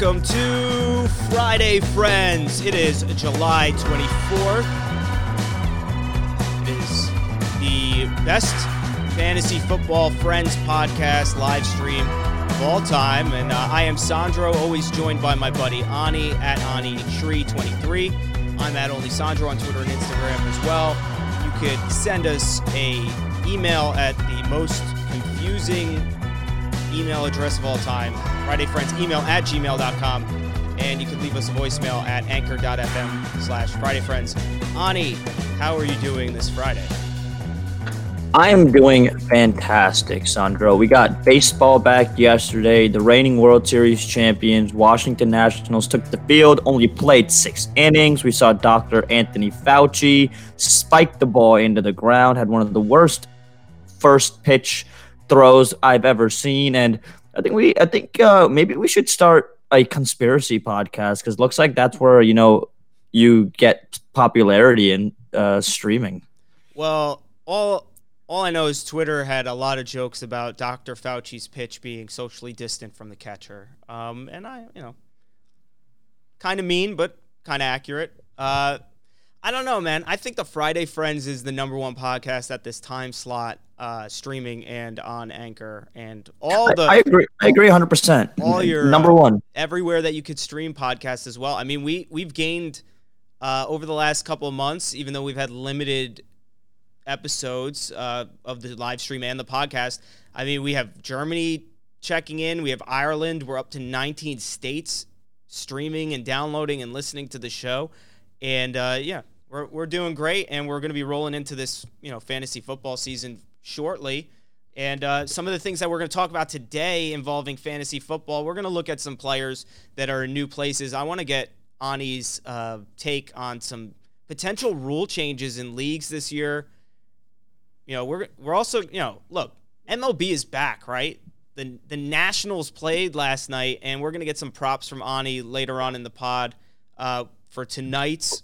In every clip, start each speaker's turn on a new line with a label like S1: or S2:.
S1: Welcome to Friday Friends. It is July 24th. It is the best fantasy football friends podcast live stream of all time. And uh, I am Sandro, always joined by my buddy Ani at Ani Tree 23 I'm at Only Sandro on Twitter and Instagram as well. You could send us a email at the most confusing email address of all time, Friday Friends email at gmail.com. And you can leave us a voicemail at anchor.fm slash Friday Friends. Ani, how are you doing this Friday?
S2: I am doing fantastic, Sandro. We got baseball back yesterday. The reigning World Series champions, Washington Nationals, took the field, only played six innings. We saw Dr. Anthony Fauci spike the ball into the ground, had one of the worst first pitch throws I've ever seen. And I think we, I think uh, maybe we should start a conspiracy podcast because looks like that's where, you know, you get popularity in uh, streaming.
S1: Well, all all I know is Twitter had a lot of jokes about Dr. Fauci's pitch being socially distant from the catcher. Um, and I, you know, kind of mean, but kind of accurate. Uh, I don't know, man. I think the Friday Friends is the number one podcast at this time slot, uh, streaming and on Anchor and all the.
S2: I, I agree. I agree 100. percent
S1: All your
S2: number
S1: uh,
S2: one
S1: everywhere that you could stream podcasts as well. I mean, we we've gained uh, over the last couple of months, even though we've had limited episodes uh, of the live stream and the podcast. I mean, we have Germany checking in, we have Ireland, we're up to 19 states streaming and downloading and listening to the show. And uh, yeah, we're, we're doing great, and we're going to be rolling into this you know fantasy football season shortly. And uh, some of the things that we're going to talk about today involving fantasy football, we're going to look at some players that are in new places. I want to get Ani's uh, take on some potential rule changes in leagues this year. You know, we're we're also you know look MLB is back, right? The the Nationals played last night, and we're gonna get some props from Ani later on in the pod uh, for tonight's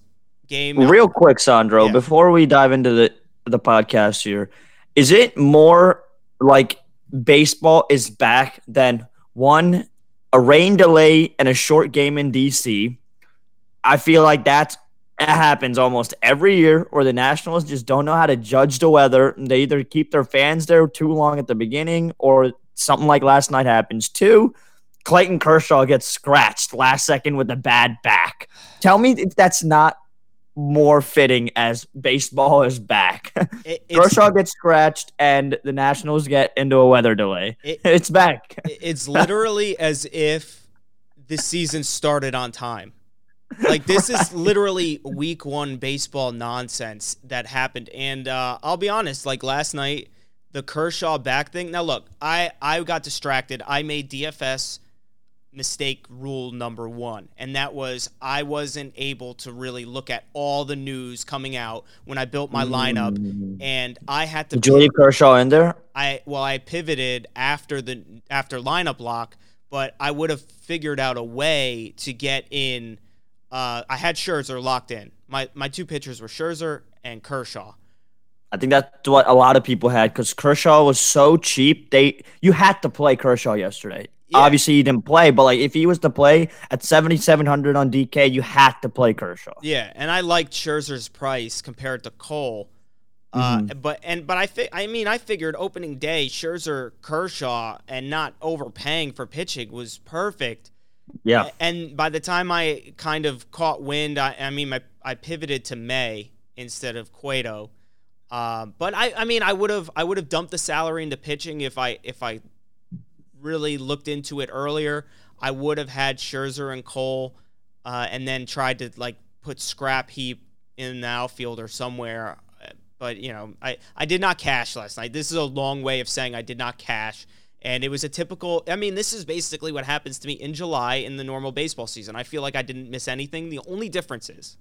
S1: game.
S2: Real quick, Sandro,
S1: Yeah.
S2: before we dive into the the podcast here, is it more like baseball is back than one a rain delay and a short game in DC? I feel like that's it happens almost every year where the Nationals just don't know how to judge the weather. They either keep their fans there too long at the beginning or something like last night happens. Two, Clayton Kershaw gets scratched last second with a bad back. Tell me if that's not more fitting as baseball is back.
S1: It-
S2: Kershaw gets scratched and the Nationals get into a weather delay.
S1: It-
S2: it's back.
S1: it's literally as if the season started on time. Like this is literally week one baseball nonsense that happened. And uh, I'll be honest, like last night, the Kershaw back thing. Now look, I I got distracted. I made DFS mistake rule number one, and that was I wasn't able to really look at all the news coming out when I built my lineup, and I had to
S2: Julie Kershaw in there?
S1: I well, I pivoted after the after lineup lock, but I would have figured out a way to get in. Uh, I had Scherzer locked in. My my two pitchers were Scherzer and Kershaw.
S2: I think that's what a lot of people had because Kershaw was so cheap. They you had to play Kershaw yesterday.
S1: Yeah.
S2: Obviously, he didn't play, but like if he was to play at seventy seven hundred on DK, you had to play Kershaw.
S1: Yeah, and I liked Scherzer's price compared to Cole. Uh, but and but I fi- I mean I figured opening day Scherzer Kershaw and not overpaying for pitching was perfect.
S2: Yeah,
S1: And by the time I kind of caught wind, I, I mean, my, I pivoted to May instead of Cueto. Um, but I, I mean, I would have, I would have dumped the salary into pitching if I, if I really looked into it earlier. I would have had Scherzer and Cole, uh, and then tried to like put Scrap Heap in the outfield or somewhere. But you know, I, I did not cash last night. This is a long way of saying I did not cash. And it was a typical, I mean, this is basically what happens to me in July in the normal baseball season. I feel like I didn't miss anything. The only difference is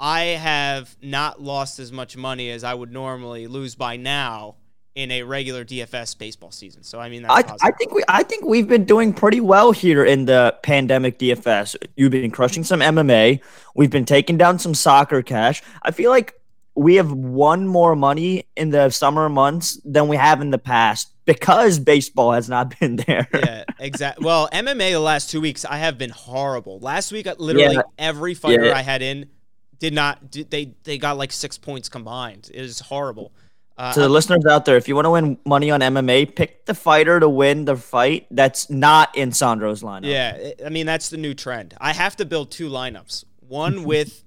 S1: I have not lost as much money as I would normally lose by now in a regular DFS baseball season. So, I mean, that's
S2: I. I think we I think we've been doing pretty well here in the pandemic DFS. You've been crushing some MMA. We've been taking down some soccer cash. I feel like we have won more money in the summer months than we have in the past because baseball has not been there.
S1: yeah, exactly. Well, MMA the last two weeks I have been horrible. Last week, uh, literally yeah. every fighter yeah. I had in did not. Did, they they got like six points combined. It is horrible.
S2: Uh, to the listeners out there, if you want to win money on MMA, pick the fighter to win the fight that's not in Sandro's lineup.
S1: Yeah, I mean that's the new trend. I have to build two lineups. One with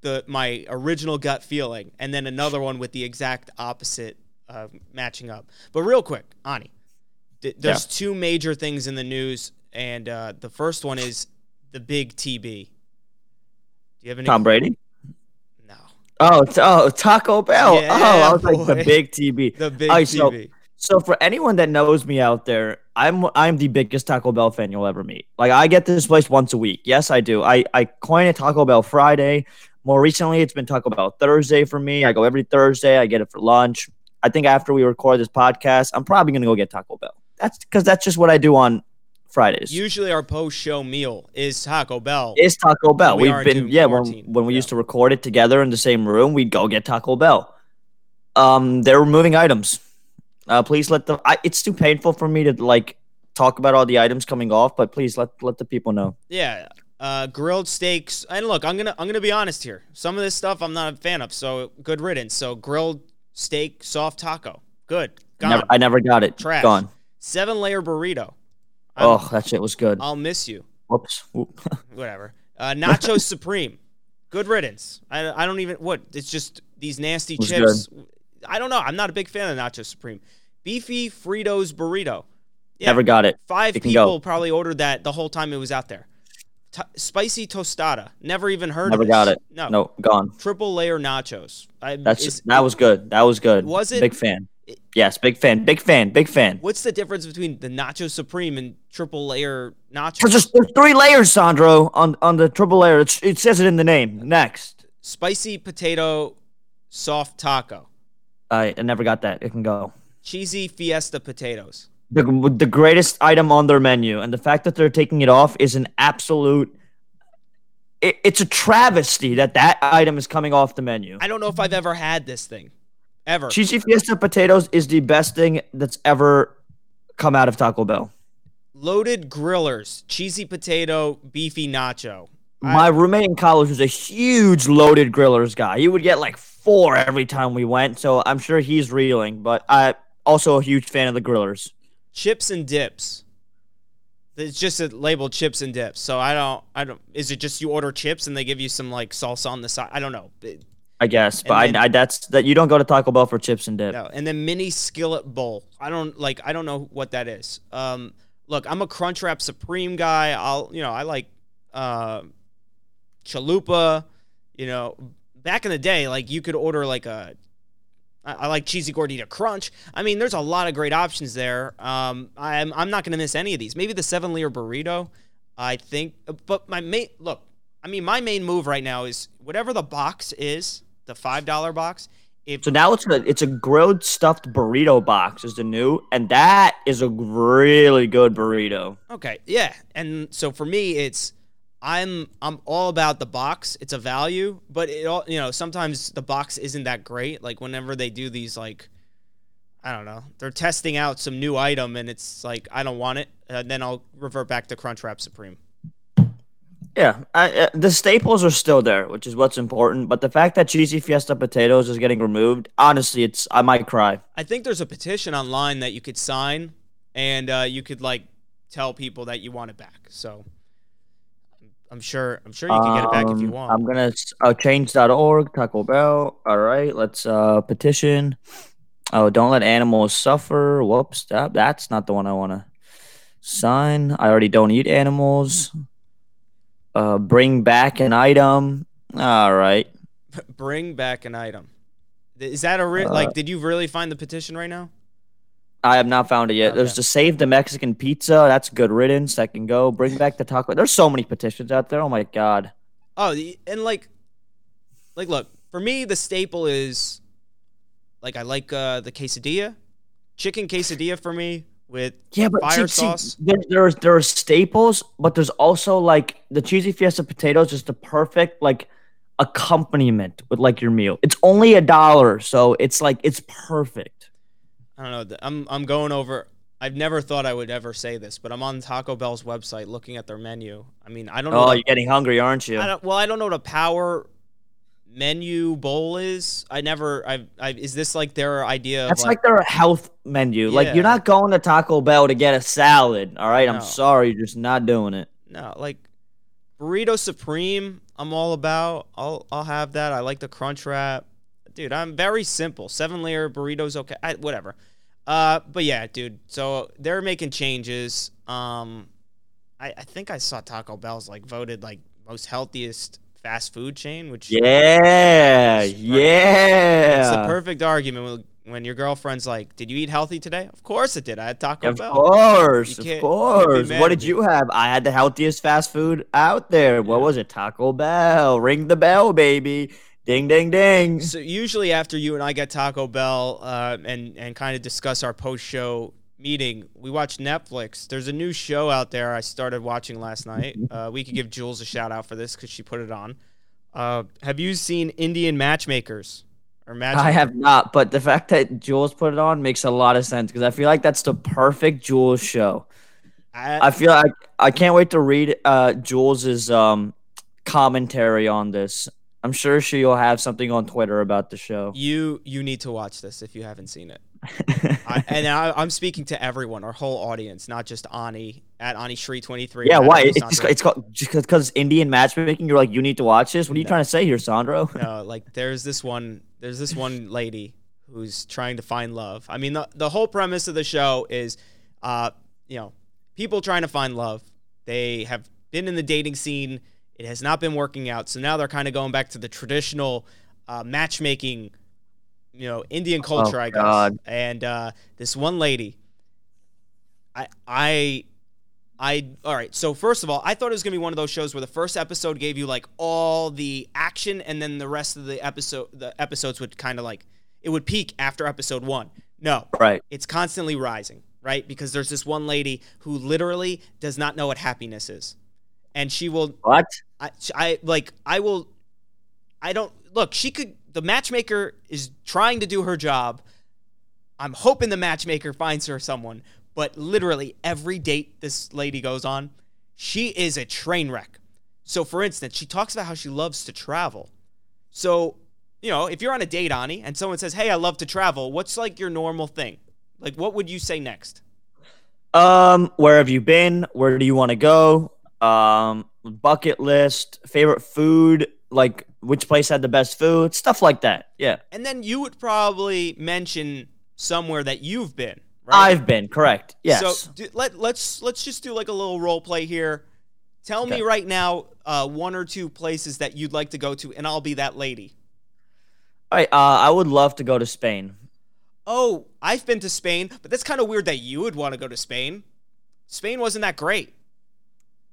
S1: the my original gut feeling, and then another one with the exact opposite uh, matching up. But real quick, Ani, th- there's yeah. two major things in the news, and uh, the first one is the big TB. Do
S2: you have any? Tom Brady. Oh, t- oh, Taco Bell. Yeah, oh, I was boy. like the big TB.
S1: The big right, TB.
S2: So, so for anyone that knows me out there, I'm I'm the biggest Taco Bell fan you'll ever meet. Like I get this place once a week. Yes, I do. I I coin a Taco Bell Friday. More recently, it's been Taco Bell Thursday for me. I go every Thursday. I get it for lunch. I think after we record this podcast, I'm probably gonna go get Taco Bell. That's because that's just what I do on Fridays.
S1: Usually, our post-show meal is Taco Bell.
S2: Is Taco Bell? We We've been yeah when, when we yeah. used to record it together in the same room, we'd go get Taco Bell. Um, they're removing items. Uh, please let the. I, it's too painful for me to like talk about all the items coming off, but please let let the people know.
S1: Yeah, uh, grilled steaks. And look, I'm gonna I'm gonna be honest here. Some of this stuff I'm not a fan of, so good riddance. So grilled steak, soft taco, good.
S2: Gone. Never, I never got it. Trash. Gone.
S1: Seven layer burrito.
S2: I'm, oh, that shit was good.
S1: I'll miss you.
S2: Whoops.
S1: Whatever. Uh, Nacho Supreme. Good riddance. I, I don't even what. It's just these nasty chips. Good. I don't know. I'm not a big fan of Nacho Supreme. Beefy Fritos burrito.
S2: Yeah, Never got it.
S1: Five it people probably ordered that the whole time it was out there. T- spicy tostada. Never even heard. Of it.
S2: Never got it. No, no, gone.
S1: Triple layer nachos.
S2: I, That's just, that was good. That was good.
S1: Was it?
S2: Big fan. It, yes, big fan. Big fan. Big fan.
S1: What's the difference between the nacho supreme and triple layer nachos?
S2: There's, there's three layers, Sandro, on on the triple layer. It's, it says it in the name. Next.
S1: Spicy potato soft taco.
S2: I, I never got that. It can go.
S1: Cheesy fiesta potatoes
S2: the the greatest item on their menu, and the fact that they're taking it off is an absolute. It, it's a travesty that that item is coming off the menu.
S1: I don't know if I've ever had this thing, ever.
S2: Cheesy Fiesta potatoes is the best thing that's ever come out of Taco Bell.
S1: Loaded grillers, cheesy potato, beefy nacho.
S2: My I, roommate in college was a huge loaded grillers guy. He would get like four every time we went, so I'm sure he's reeling. But I also a huge fan of the grillers
S1: chips and dips. It's just a labeled chips and dips. So I don't, I don't. Is it just you order chips and they give you some like salsa on the side? I don't know.
S2: I guess, but then, I, I, that's that you don't go to Taco Bell for chips and dip.
S1: No, and then mini skillet bowl. I don't like. I don't know what that is. Um, look, I'm a Crunchwrap Supreme guy. I'll, you know, I like uh, chalupa. You know, back in the day, like you could order like a I, I like cheesy gordita crunch. I mean, there's a lot of great options there. Um, I'm I'm not going to miss any of these. Maybe the seven layer burrito. I think, but my main look. I mean, my main move right now is whatever the box is, the five dollar box.
S2: If, so now it's a it's a grilled stuffed burrito box is the new, and that is a really good burrito.
S1: Okay, yeah, and so for me, it's I'm I'm all about the box. It's a value, but it all you know, sometimes the box isn't that great. Like whenever they do these like I don't know, they're testing out some new item and it's like I don't want it, and then I'll revert back to Crunchwrap Supreme.
S2: Yeah, I, uh, the staples are still there, which is what's important. But the fact that cheesy fiesta potatoes is getting removed, honestly, it's I might cry.
S1: I think there's a petition online that you could sign, and uh, you could like tell people that you want it back. So I'm sure. I'm sure you can get it back if you um, want.
S2: I'm gonna uh, change.org Taco Bell. All right, let's uh petition. Oh, don't let animals suffer. Whoops, that, that's not the one I want to sign. I already don't eat animals. Uh, bring back an item. All right.
S1: bring back an item. Is that a real? Uh, like? Did you really find the petition right now?
S2: I have not found it yet. Okay. There's the Save the Mexican Pizza. That's good riddance. That can go. Bring back the taco. There's so many petitions out there. Oh my god.
S1: Oh, and like, like, look for me, the staple is like I like uh, the quesadilla, chicken quesadilla for me with yeah, but fire see, sauce.
S2: See, there, there's there are staples, but there's also like the cheesy fiesta potatoes, just the perfect like accompaniment with like your meal. It's only a dollar, so it's like it's perfect.
S1: I don't know. I'm I'm going over. I've never thought I would ever say this, but I'm on Taco Bell's website looking at their menu. I mean, I don't know.
S2: Oh,
S1: the-
S2: you're getting hungry, aren't you?
S1: I don't, well, I don't know what a power menu bowl is. I never. I've, I've. is this like their idea of
S2: That's
S1: like,
S2: like their health menu. Like you're not going to Taco Bell to get a salad. All right,
S1: No.
S2: I'm sorry, you're just not doing it.
S1: no like burrito supreme? I'm all about. I'll I'll have that. I like the crunch wrap, dude. I'm very simple. Seven layer burritos, okay. I, whatever. Uh, but yeah, dude. So they're making changes. Um, I I think I saw Taco Bell's like voted like most healthiest fast food chain, which
S2: Yeah, yeah.
S1: It's the perfect argument when, when your girlfriend's like, "Did you eat healthy today?" Of course it did. I had Taco
S2: Of
S1: Bell.
S2: course, of
S1: can't- you can't be
S2: course. What did you have? I had the healthiest fast food out there. What was it? Taco Bell. Ring the bell, baby. Ding, ding, ding.
S1: So usually after you and I get Taco Bell uh, and and kind of discuss our post show meeting, we watch Netflix. There's a new show out there I started watching last night. Uh, we could give Jules a shout out for this because she put it on. Uh, have you seen Indian Matchmakers or?
S2: I have not, but the fact that Jules put it on makes a lot of sense because I feel like that's the perfect Jules show.
S1: I,
S2: I feel like I can't wait to read uh, Jules's um, commentary on this. I'm sure she'll have something on Twitter about the show.
S1: you you need to watch this if you haven't seen it. I, and I, I'm speaking to everyone, our whole audience, not just Ani at Ani Shri 23.
S2: yeah, why? It's, just, it's called just because Indian matchmaking. You're like, you need to watch this. What are you
S1: No.
S2: trying to say here, Sandro?
S1: no, like there's this one there's this one lady who's trying to find love. I mean, the the whole premise of the show is, uh, you know, people trying to find love. They have been in the dating scene. It has not been working out, so now they're kind of going back to the traditional uh, matchmaking, you know, Indian culture,
S2: Oh,
S1: I guess.
S2: God.
S1: And uh, this one lady, I I. I all right. So first of all, I thought it was gonna be one of those shows where the first episode gave you like all the action, and then the rest of the episode, the episodes would kind of like it would peak after episode one. No,
S2: Right.
S1: it's constantly rising, right? Because there's this one lady who literally does not know what happiness is, and she will
S2: What?
S1: I, I like I will I don't look, she could the matchmaker is trying to do her job. I'm hoping the matchmaker finds her someone, but literally every date this lady goes on, she is a train wreck. So for instance, she talks about how she loves to travel. So, you know, if you're on a date, Ani, and someone says, "Hey, I love to travel," what's like your normal thing? Like what would you say next?
S2: Um, where have you been? Where do you want to go? Um, bucket list, favorite food, like which place had the best food, stuff like that. Yeah.
S1: And then you would probably mention somewhere that you've been, right?
S2: I've been correct. Yes.
S1: So do, let let's let's just do like a little role play here. Tell me right now uh, one or two places that you'd like to go to, and I'll be that lady.
S2: All right. Uh, I would love to go to Spain.
S1: Oh, I've been to Spain, but that's kind of weird that you would want to go to Spain. Spain wasn't that great.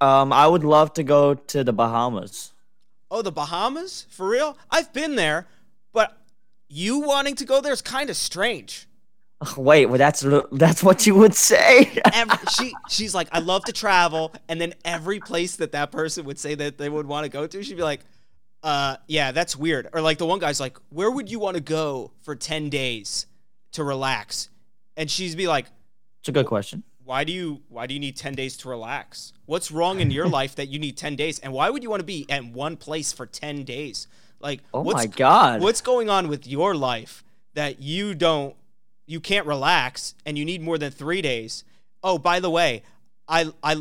S2: Um, I would love to go to the Bahamas.
S1: Oh, the Bahamas? For real? I've been there, but you wanting to go there is kind of strange.
S2: Wait, well, that's that's what you would say.
S1: Every, she she's like, I love to travel, and then every place that that person would say that they would want to go to, she'd be like, uh, yeah, that's weird. Or like the one guy's like, where would you want to go for ten days to relax? And she'd be like,
S2: it's a good question.
S1: Why do you why do you need 10 days to relax? What's wrong in your life that you need 10 days? And why would you want to be at one place for 10 days? Like
S2: Oh
S1: what's,
S2: my god.
S1: what's going on with your life that you don't you can't relax and you need more than three days? Oh by the way i i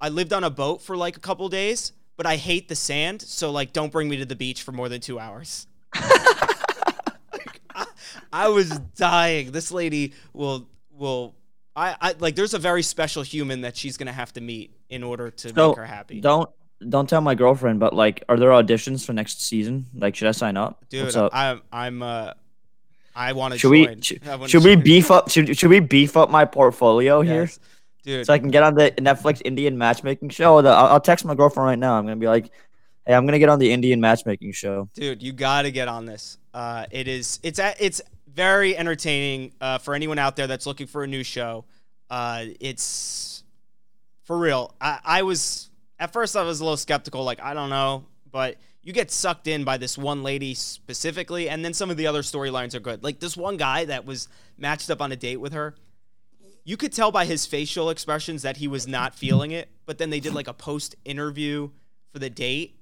S1: i lived on a boat for like a couple days but i hate the sand so like don't bring me to the beach for more than two hours. I, I was dying. This lady will will I, I like there's a very special human that she's gonna have to meet in order to
S2: So,
S1: make her happy
S2: Don't don't tell my girlfriend, but like, are there auditions for next season? Like, should I sign up?
S1: dude
S2: What's up?
S1: i'm i'm uh i want to
S2: should
S1: join
S2: we should,
S1: I wanna
S2: we beef up? Should should we beef up my portfolio here?
S1: Yes. dude
S2: so I can get on the Netflix Indian matchmaking show. The, I'll, text my girlfriend right now. I'm gonna be like, "Hey, I'm gonna get on the Indian matchmaking show."
S1: dude you gotta get on this uh it is it's a, it's very entertaining uh for anyone out there that's looking for a new show uh it's for real i i was at first i was a little skeptical like i don't know but you get sucked in by this one lady specifically, and then some of the other storylines are good. Like this one guy that was matched up on a date with her. You could tell by his facial expressions that he was not feeling it, but then they did like a post interview for the date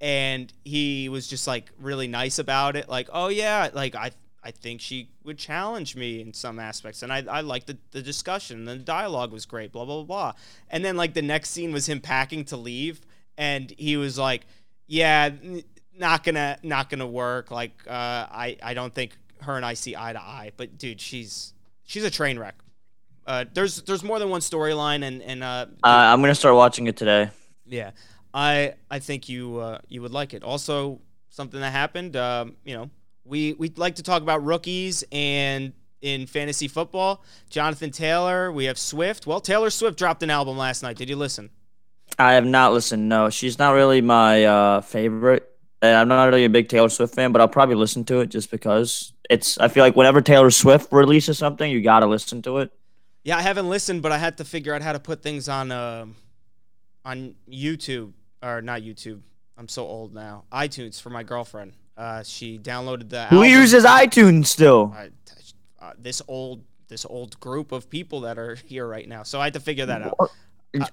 S1: and he was just like really nice about it like oh yeah like i i think she would challenge me in some aspects and i i liked the, the discussion the dialogue was great blah blah blah blah and then like the next scene was him packing to leave and he was like yeah n- not gonna not gonna work like uh i i don't think her and i see eye to eye but dude she's she's a train wreck uh there's there's more than one storyline and and uh
S2: Uh, I'm gonna start watching it today.
S1: yeah, I I think you uh, you would like it. Also, something that happened. Um, you know, we we like to talk about rookies and in fantasy football. Jonathan Taylor. We have Swift. Well, Taylor Swift dropped an album last night. Did you listen?
S2: I have not listened. No, she's not really my uh, favorite. And I'm not really a big Taylor Swift fan, but I'll probably listen to it just because it's. I feel like whenever Taylor Swift releases something, you gotta listen to it.
S1: Yeah, I haven't listened, but I had to figure out how to put things on uh, on YouTube or not YouTube. I'm so old now. iTunes for my girlfriend. Uh, she downloaded the.
S2: Who
S1: album.
S2: uses iTunes still?
S1: I, uh, this old this old group of people that are here right now. So I had to figure that out.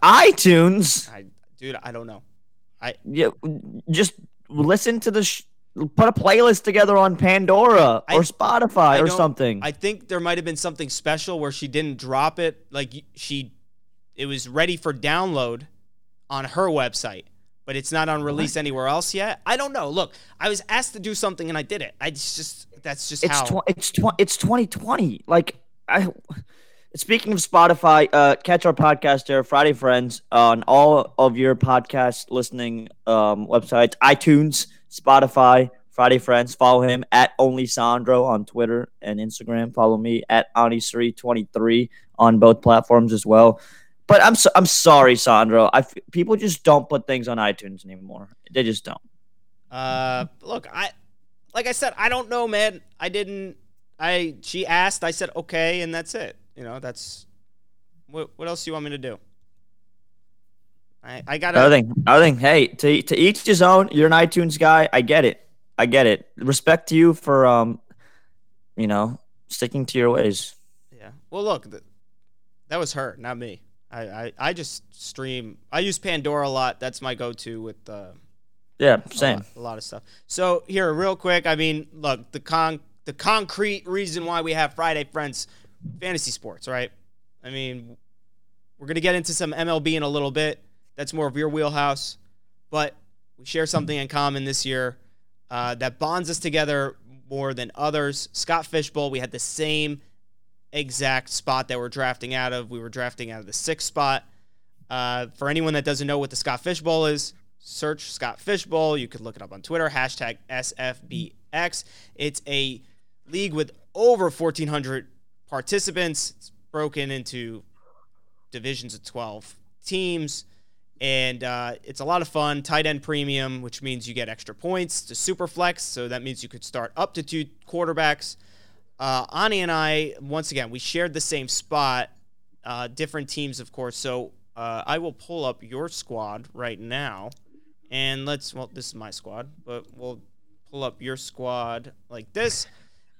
S2: iTunes.
S1: I, dude, I don't know.
S2: I Yeah, just listen to the. Sh- put a playlist together on Pandora
S1: I-
S2: or Spotify
S1: I
S2: or something.
S1: I think there might have been something special where she didn't drop it. Like she, it was ready for download on her website, but it's not on release anywhere else yet. I don't know. Look, I was asked to do something and I did it. I just, that's just
S2: it's
S1: how.
S2: tw- it's tw- it's 2020. Like I speaking of Spotify, uh catch our podcast there, Friday Friends, on all of your podcast listening um websites, iTunes, Spotify, Friday Friends. Follow him at only Sandro on Twitter and Instagram. Follow me at Anisri23 on both platforms as well. But I'm so- I'm sorry, Sandro. I f- people just don't put things on iTunes anymore. They just don't.
S1: Uh, look, I, like I said, I don't know, man. I didn't. I she asked, I said okay, and that's it. You know, that's. What what else do you want me to do? I I gotta.
S2: Other thing, thing. Hey, to to each his own. You're an iTunes guy. I get it. I get it. Respect to you for um, you know, sticking to your ways.
S1: Yeah. Well, look, th- that was her, not me. I, I, I just stream. I use Pandora a lot. That's my go-to with uh,
S2: Yeah,
S1: a
S2: same.
S1: lot, a lot of stuff. So here, real quick. I mean, look, the con the concrete reason why we have Friday Friends, fantasy sports, right? I mean, we're gonna get into some MLB in a little bit. That's more of your wheelhouse, but we share something in common this year uh, that bonds us together more than others. Scott Fish Bowl, we had the same exact spot that we're drafting out of. We were drafting out of the sixth spot. Uh, for anyone that doesn't know what the Scott Fish Bowl is, search Scott Fish Bowl. You could look it up on Twitter, hashtag SFBX. It's a league with over 1,400 participants. It's broken into divisions of 12 teams. And uh, it's a lot of fun. Tight end premium, which means you get extra points to super flex. So that means you could start up to two quarterbacks. Uh, Ani and I, once again, we shared the same spot, uh, different teams, of course. So uh, I will pull up your squad right now. And let's, well, this is my squad, but we'll pull up your squad like this.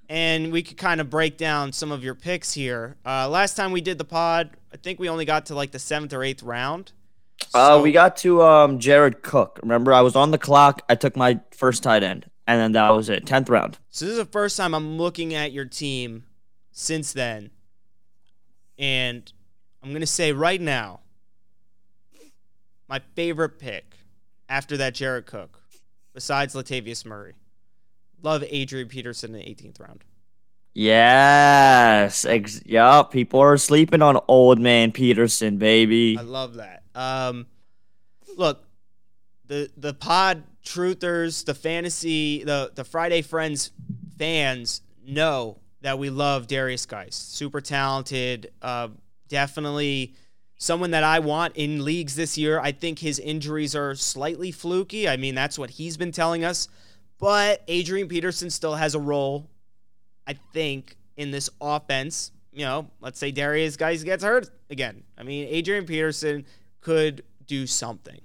S1: And we could kind of break down some of your picks here. Uh, last time we did the pod, I think we only got to like the seventh or eighth round.
S2: Uh,
S1: So-
S2: we got to um Jared Cook. Remember, I was on the clock. I took my first tight end, and then that was it. Tenth round.
S1: So this is the first time I'm looking at your team since then. And I'm going to say right now, my favorite pick after that Jared Cook, besides Latavius Murray, love Adrian Peterson in the 18th round.
S2: Yes. Ex- yup. People are sleeping on old man Peterson, baby.
S1: I love that. Um, look, the the pod truthers, the fantasy, the the Friday Friends fans know that we love Derrius Guice. Super talented. Uh, definitely someone that I want in leagues this year. I think his injuries are slightly fluky. I mean, that's what he's been telling us. But Adrian Peterson still has a role, I think, in this offense. You know, let's say Derrius Guice gets hurt again. I mean, Adrian Peterson could do something.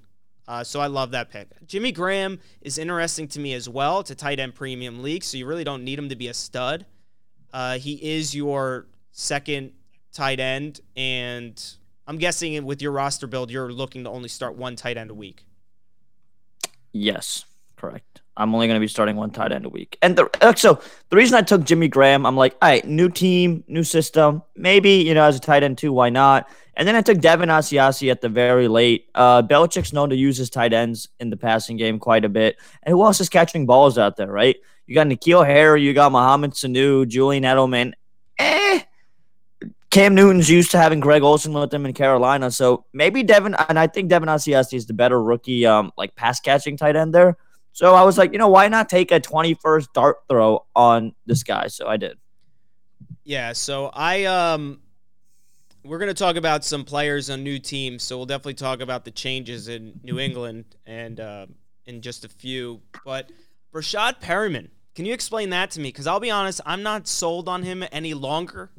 S1: Uh, so I love that pick. Jimmy Graham is interesting to me as well. A tight end premium league, so you really don't need him to be a stud. Uh, he is your second tight end, and I'm guessing with your roster build, you're looking to only start one tight end a week.
S2: Yes, correct. I'm only going to be starting one tight end a week. And the, uh, so the reason I took Jimmy Graham, I'm like, all right, new team, new system. Maybe, you know, as a tight end too, why not? And then I took Devin Asiasi at the very late. Uh, Belichick's known to use his tight ends in the passing game quite a bit. And who else is catching balls out there, right? You got N'Keal Harry, you got Mohamed Sanu, Julian Edelman. Eh. Cam Newton's used to having Greg Olsen with them in Carolina. So maybe Devin, and I think Devin Asiasi is the better rookie, um, like pass catching tight end there. So I was like, you know, why not take a 21st dart throw on this guy? So I did.
S1: Yeah. So I, um, we're going to talk about some players on new teams. So we'll definitely talk about the changes in New England and uh, in just a few. But Breshad Perriman, can you explain that to me? Because I'll be honest, I'm not sold on him any longer.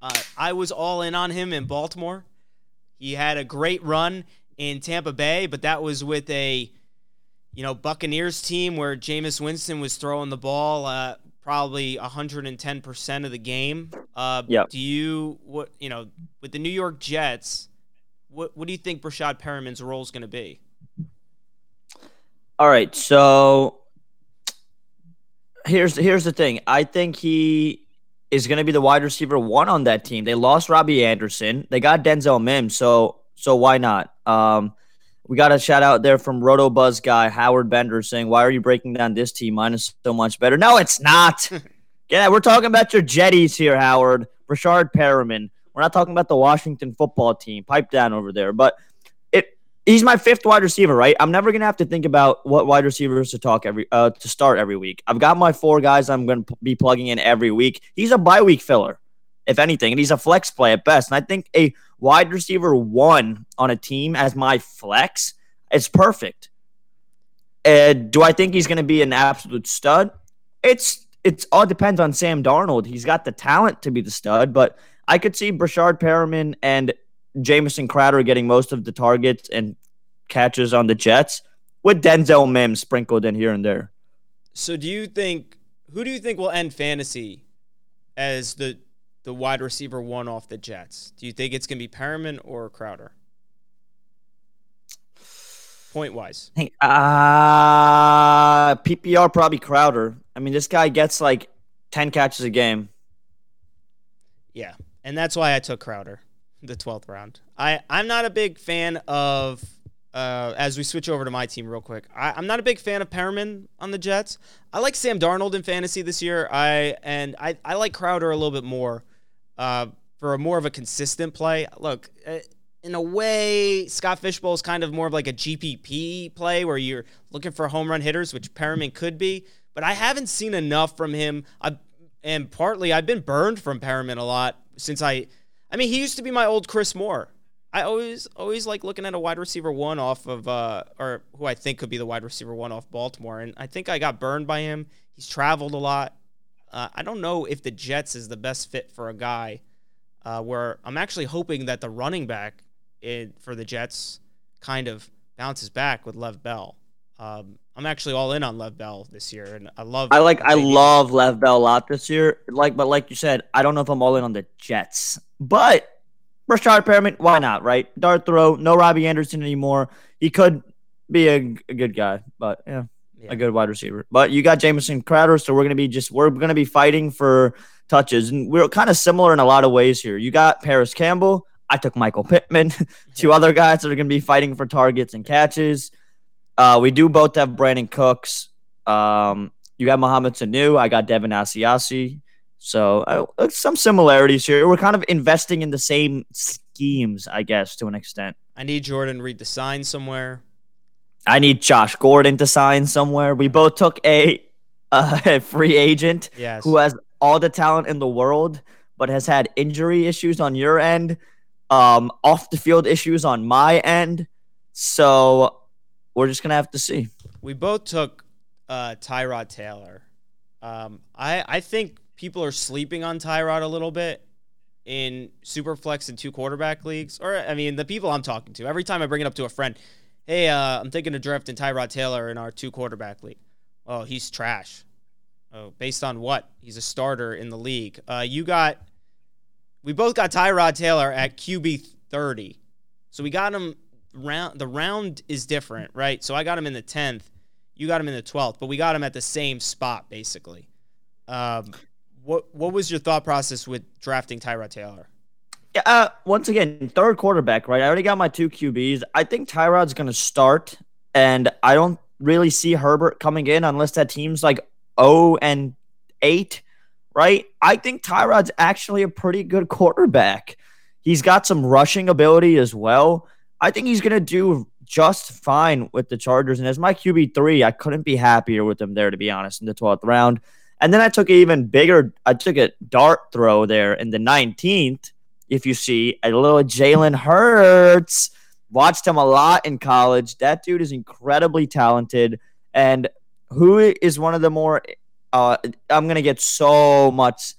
S1: Uh, I was all in on him in Baltimore. He had a great run in Tampa Bay, but that was with a you know Buccaneers team where Jameis Winston was throwing the ball uh, probably 110% of the game. Uh,
S2: yep.
S1: Do you what you know with the New York Jets? What what do you think Breshad Perriman's role is going to be?
S2: All right, so here's here's the thing. I think he is going to be the wide receiver one on that team. They lost Robbie Anderson. They got Denzel Mims, so so why not? Um, we got a shout out there from Roto Buzz guy Howard Bender saying, "Why are you breaking down this team? Mine is so much better." No, it's not. yeah, we're talking about your Jetties here, Howard. Breshad Perriman. We're not talking about the Washington football team. Pipe down over there. But it he's my fifth wide receiver, right? I'm never gonna have to think about what wide receivers to talk every uh, to start every week. I've got my four guys I'm gonna be plugging in every week. He's a bye week filler, if anything, and he's a flex play at best. And I think a wide receiver one on a team as my flex, it's perfect. And do I think he's going to be an absolute stud? It's it's all depends on Sam Darnold. He's got the talent to be the stud, but I could see Breshad Perriman and Jamison Crowder getting most of the targets and catches on the Jets with Denzel Mims sprinkled in here and there.
S1: So do you think who do you think will end fantasy as the the wide receiver one off the Jets? Do you think it's going to be Perriman or Crowder? Point wise.
S2: Uh, PPR probably Crowder. I mean, this guy gets like 10 catches a game.
S1: Yeah. And that's why I took Crowder, the 12th round. I, I'm not a big fan of, uh, as we switch over to my team real quick, I, I'm not a big fan of Perriman on the Jets. I like Sam Darnold in fantasy this year. I And I, I like Crowder a little bit more uh, for a more of a consistent play. Look, uh, in a way, Scott Fish Bowl is kind of more of like a GPP play where you're looking for home run hitters, which Perriman could be. But I haven't seen enough from him. I, and partly I've been burned from Perriman a lot since I. I mean, he used to be my old Chris Moore. I always always like looking at a wide receiver one off of uh or who I think could be the wide receiver one off Baltimore, and I think I got burned by him. He's traveled a lot. Uh, I don't know if the Jets is the best fit for a guy. Uh, where I'm actually hoping that the running back in, for the Jets kind of bounces back with Lev Bell. Um, I'm actually all in on Lev Bell this year, and I love.
S2: I like. I love Lev Bell a lot this year. Like, but like you said, I don't know if I'm all in on the Jets, but Breshad Perriman, why not? Right, dart throw. No Robbie Anderson anymore. He could be a, a good guy, but yeah yeah. a good wide receiver. But you got Jamison Crowder, so we're gonna be just we're gonna be fighting for touches, and we're kind of similar in a lot of ways here. You got Parris Campbell. I took Michael Pittman. Two other guys that are gonna be fighting for targets and catches. Uh, we do both have Brandin Cooks. Um, you got Mohamed Sanu. I got Devin Asiasi. So uh, some similarities here. We're kind of investing in the same schemes, I guess, to an extent.
S1: I need Jordan Reed to sign somewhere.
S2: I need Josh Gordon to sign somewhere. We both took a, a free agent
S1: yes.
S2: who has all the talent in the world, but has had injury issues on your end, um, off the field issues on my end. So we're just gonna have to see.
S1: We both took uh, Tyrod Taylor. Um, I I think people are sleeping on Tyrod a little bit in super flex and two quarterback leagues. Or I mean, the people I'm talking to. Every time I bring it up to a friend, hey, uh, I'm thinking of drafting Tyrod Taylor in our two quarterback league. Oh, he's trash. Oh, based on what? He's a starter in the league. Uh, you got, we both got Tyrod Taylor at QB 30. So we got him round, the round is different, right? So I got him in the 10th. You got him in the 12th, but we got him at the same spot, basically. Um, what, what was your thought process with drafting Tyrod Taylor?
S2: Uh, once again, third quarterback, right? I already got my two QBs. I think Tyrod's going to start, and I don't really see Herbert coming in unless that team's like 0 and 8, right? I think Tyrod's actually a pretty good quarterback. He's got some rushing ability as well. I think he's going to do just fine with the Chargers. And as my QB3, I couldn't be happier with him there, to be honest, in the 12th round. And then I took an even bigger, I took a dart throw there in the 19th. If you see a little Jalen Hurts, watched him a lot in college. That dude is incredibly talented. And who is one of the more, uh, I'm to get so much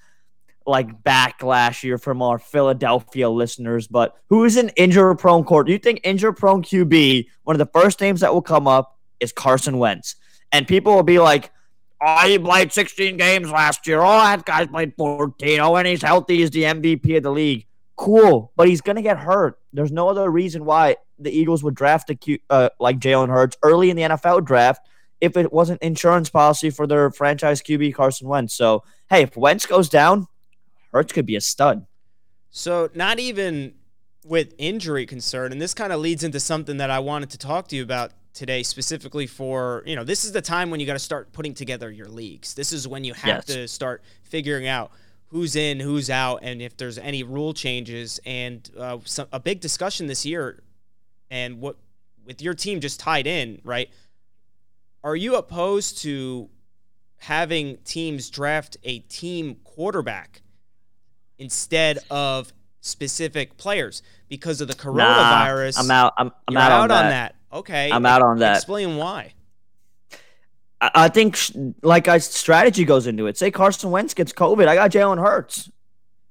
S2: like backlash here from our Philadelphia listeners, but who is an injury prone court? Do you think injury prone QB, one of the first names that will come up is Carson Wentz? And people will be like, Oh, he played 16 games last year. Oh, that guy's played 14. Oh, and he's healthy. He's the MVP of the league. Cool, but he's gonna get hurt. There's no other reason why the Eagles would draft a Q, uh, like Jalen Hurts early in the NFL draft if it wasn't insurance policy for their franchise QB Carson Wentz. So hey, if Wentz goes down, Hurts could be a stud.
S1: So not even with injury concern, and this kind of leads into something that I wanted to talk to you about today specifically for you know this is the time when you got to start putting together your leagues this is when you have yes. to start figuring out who's in who's out and if there's any rule changes and uh, some, a big discussion this year and what with your team just tied in right are you opposed to having teams draft a team quarterback instead of specific players because of the coronavirus
S2: nah, i'm out i'm, I'm out,
S1: out,
S2: on,
S1: on
S2: that.
S1: that. Okay.
S2: I'm out on that.
S1: Explain why.
S2: I think like I strategy goes into it. Say Carson Wentz gets COVID, I got Jalen Hurts,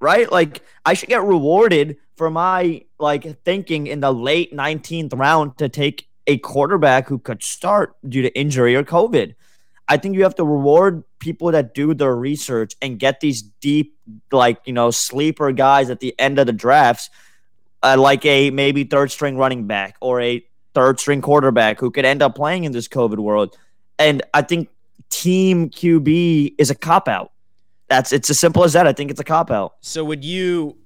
S2: right? Like I should get rewarded for my like thinking in the late 19th round to take a quarterback who could start due to injury or COVID. I think you have to reward people that do their research and get these deep, like you know, sleeper guys at the end of the drafts, uh, like a maybe third string running back or a third string quarterback who could end up playing in this COVID world. And I think team QB is a cop out. That's it's as simple as that. I think it's a cop out.
S1: So would you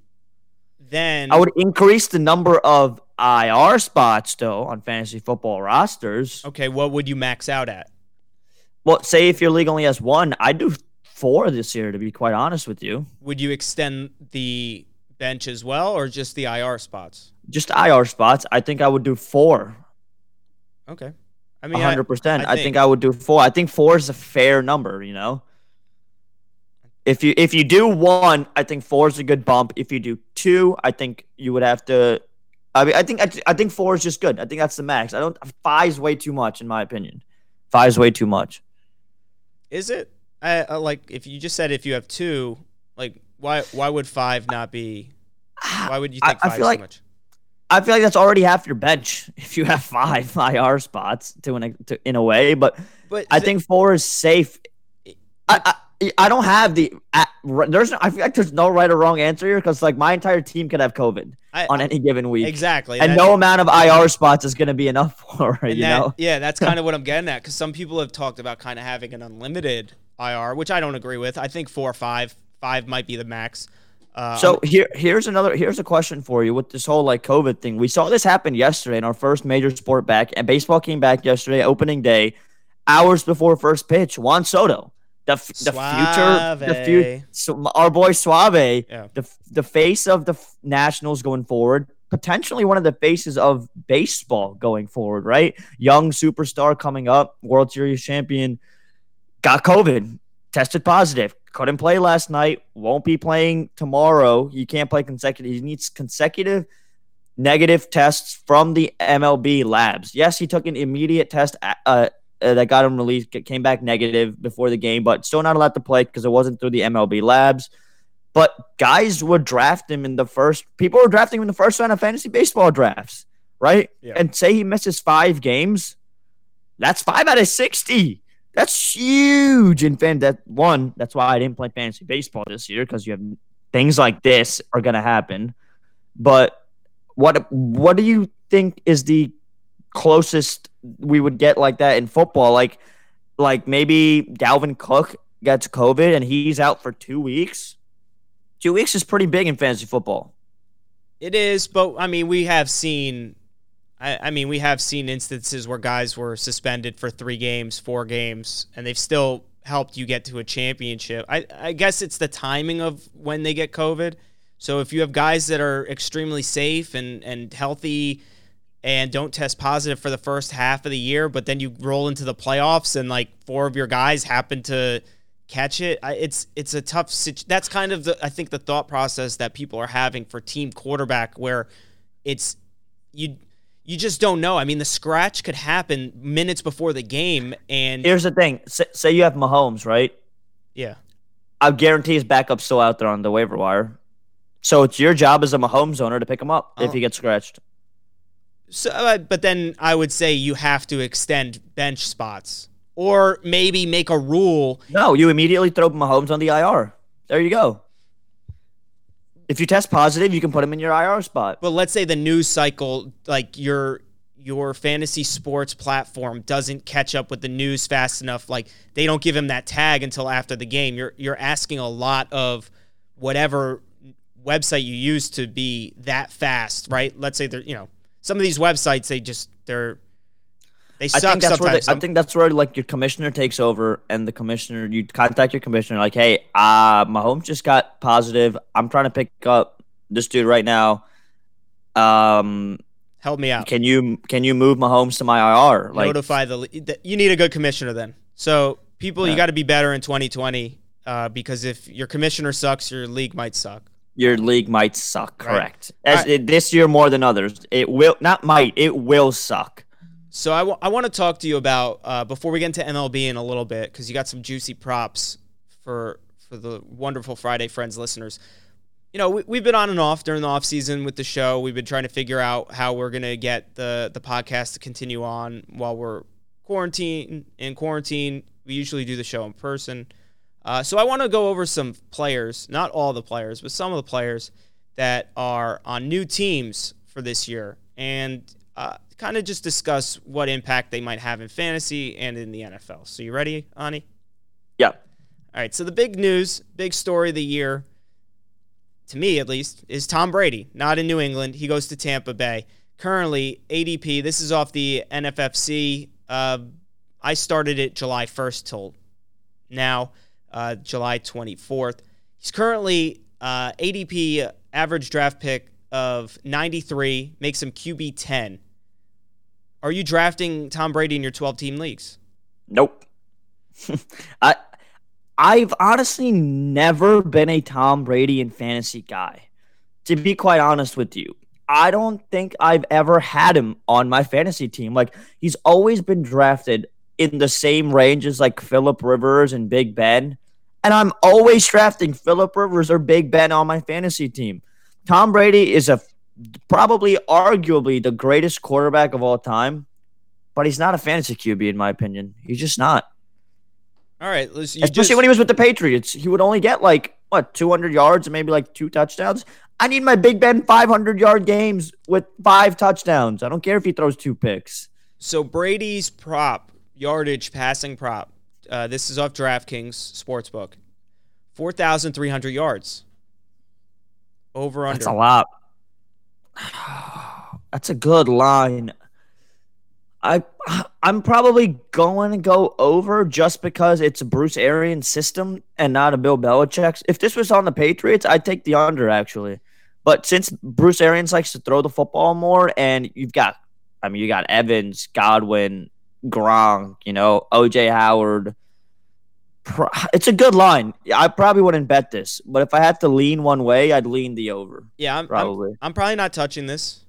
S1: then
S2: I would increase the number of IR spots though on fantasy football rosters.
S1: Okay, what would you max out at?
S2: Well, say if your league only has one, I'd do four this year to be quite honest with you.
S1: Would you extend the bench as well or just the IR spots?
S2: Just IR spots. I think I would do four.
S1: Okay.
S2: I mean, 100%. I, I, think, I think I would do four. I think four is a fair number, you know? If you if you do one, I think four is a good bump. If you do two, I think you would have to. I mean, I think I, I think four is just good. I think that's the max. I don't five's way too much in my opinion. Five's way too much.
S1: Is it? I, I like if you just said if you have two, like why why would five not be? Why would you think I, I feel like, much?
S2: I feel like that's already half your bench if you have five IR spots to in a, to, in a way, but, but I think four is safe. I, I, I don't have the there's I feel like there's no right or wrong answer here because like my entire team could have COVID I, on any given week.
S1: exactly
S2: and no amount of IR spots is going to be enough for it you
S1: that,
S2: know?
S1: yeah that's kind of what I'm getting at because some people have talked about kind of having an unlimited IR which I don't agree with. I think four or five five might be the max
S2: uh, so here, here's another. Here's a question for you with this whole like COVID thing. We saw this happen yesterday in our first major sport back, and baseball came back yesterday, opening day, hours before first pitch. Juan Soto, the the future, the future, so our boy Suave, yeah. the the face of the Nationals going forward, potentially one of the faces of baseball going forward. Right, young superstar coming up, World Series champion, got COVID, tested positive couldn't play last night, won't be playing tomorrow. You can't play consecutive. He needs consecutive negative tests from the MLB labs. Yes, he took an immediate test uh, uh, that got him released, came back negative before the game, but still not allowed to play because it wasn't through the MLB labs. But guys would draft him in the first. People were drafting him in the first round of fantasy baseball drafts. right?
S1: Yeah.
S2: And say he misses five games, that's five out of 60. That's huge in fan. That one, that's why I didn't play fantasy baseball this year because you have things like this are going to happen. But what what do you think is the closest we would get like that in football? Like, like maybe Dalvin Cook gets COVID and he's out for two weeks. Two weeks is pretty big in fantasy football.
S1: It is, but I mean, we have seen. I, I mean, we have seen instances where guys were suspended for three games, four games, and they've still helped you get to a championship. I, I guess it's the timing of when they get COVID. So if you have guys that are extremely safe and, and healthy and don't test positive for the first half of the year, but then you roll into the playoffs and like four of your guys happen to catch it, it's it's a tough situation. That's kind of the I think the thought process that people are having for team quarterback, where it's you you just don't know. I mean, the scratch could happen minutes before the game, and
S2: Here's the thing: say, say you have Mahomes, right?
S1: yeah,
S2: I guarantee his backup's still out there on the waiver wire. So it's your job as a Mahomes owner to pick him up if
S1: Oh.
S2: he gets scratched.
S1: So, uh, but then I would say you have to extend bench spots, or maybe make a rule.
S2: No, you immediately throw Mahomes on the IR. There you go. If you test positive, you can put him in your IR spot.
S1: But let's say the news cycle, like your your fantasy sports platform, doesn't catch up with the news fast enough. Like they don't give him that tag until after the game. You're you're asking a lot of whatever website you use to be that fast, right? Let's say they're you know some of these websites they just they're they
S2: I think that's where
S1: sometimes.
S2: the, I think that's where like your commissioner takes over, and the commissioner you contact your commissioner like, hey, uh, Mahomes just got positive. I'm trying to pick up this dude right now. Um,
S1: Help me out.
S2: can you can you move Mahomes to my IR? Like,
S1: notify the, the you need a good commissioner then. So people, you got to be better in 2020 uh, because if your commissioner sucks, your league might suck.
S2: your league might suck.
S1: Right.
S2: Correct. As,
S1: Alright.
S2: it- this year more than others, it will not might it will suck.
S1: So I want to talk to you about uh, before we get into MLB in a little bit because you got some juicy props for for the wonderful Friday Friends listeners. You know, we, we've been on and off during the off season with the show. We've been trying to figure out how we're gonna get the the podcast to continue on while we're quarantine in quarantine. We usually do the show in person. Uh, so I want to go over some players, not all the players, but some of the players that are on new teams for this year, and uh, kind of just discuss what impact they might have in fantasy and in the NFL. So you ready, Ani?
S2: Yeah.
S1: All right. So the big news, big story of the year, to me at least, is Tom Brady. Not in New England. He goes to Tampa Bay. Currently, ADP. This is off the NFFC. Uh, I started it July 1st till now, uh, July 24th. He's currently uh, ADP average draft pick of 93, makes him QB 10. Are you drafting Tom Brady in your 12 team leagues?
S2: Nope. I I've honestly never been a Tom Brady and fantasy guy. To be quite honest with you, I don't think I've ever had him on my fantasy team. Like he's always been drafted in the same range as like Philip Rivers and Big Ben, and I'm always drafting Philip Rivers or Big Ben on my fantasy team. Tom Brady is a probably arguably the greatest quarterback of all time, but he's not a fantasy QB in my opinion. He's just not.
S1: All right. let's- You
S2: Especially
S1: just,
S2: when he was with the Patriots, he would only get like what 200 yards and maybe like two touchdowns. I need my Big Ben 500 yard games with five touchdowns. I don't care if he throws two picks.
S1: so Brady's prop, yardage passing prop, uh, this is off DraftKings Sportsbook, 4,300 yards. Over under.
S2: That's a lot. That's a good line. I I'm probably going to go over just because it's a Bruce Arians system and not a Bill Belichick's. If this was on the Patriots, I'd take the under actually. But since Bruce Arians likes to throw the football more, and you've got, I mean, you got Evans, Godwin, Gronk, you know, OJ Howard. Pro- It's a good line. I probably wouldn't bet this, but if I had to lean one way, I'd lean the over.
S1: yeah, I'm, I'm,
S2: Probably.
S1: I'm probably not touching this,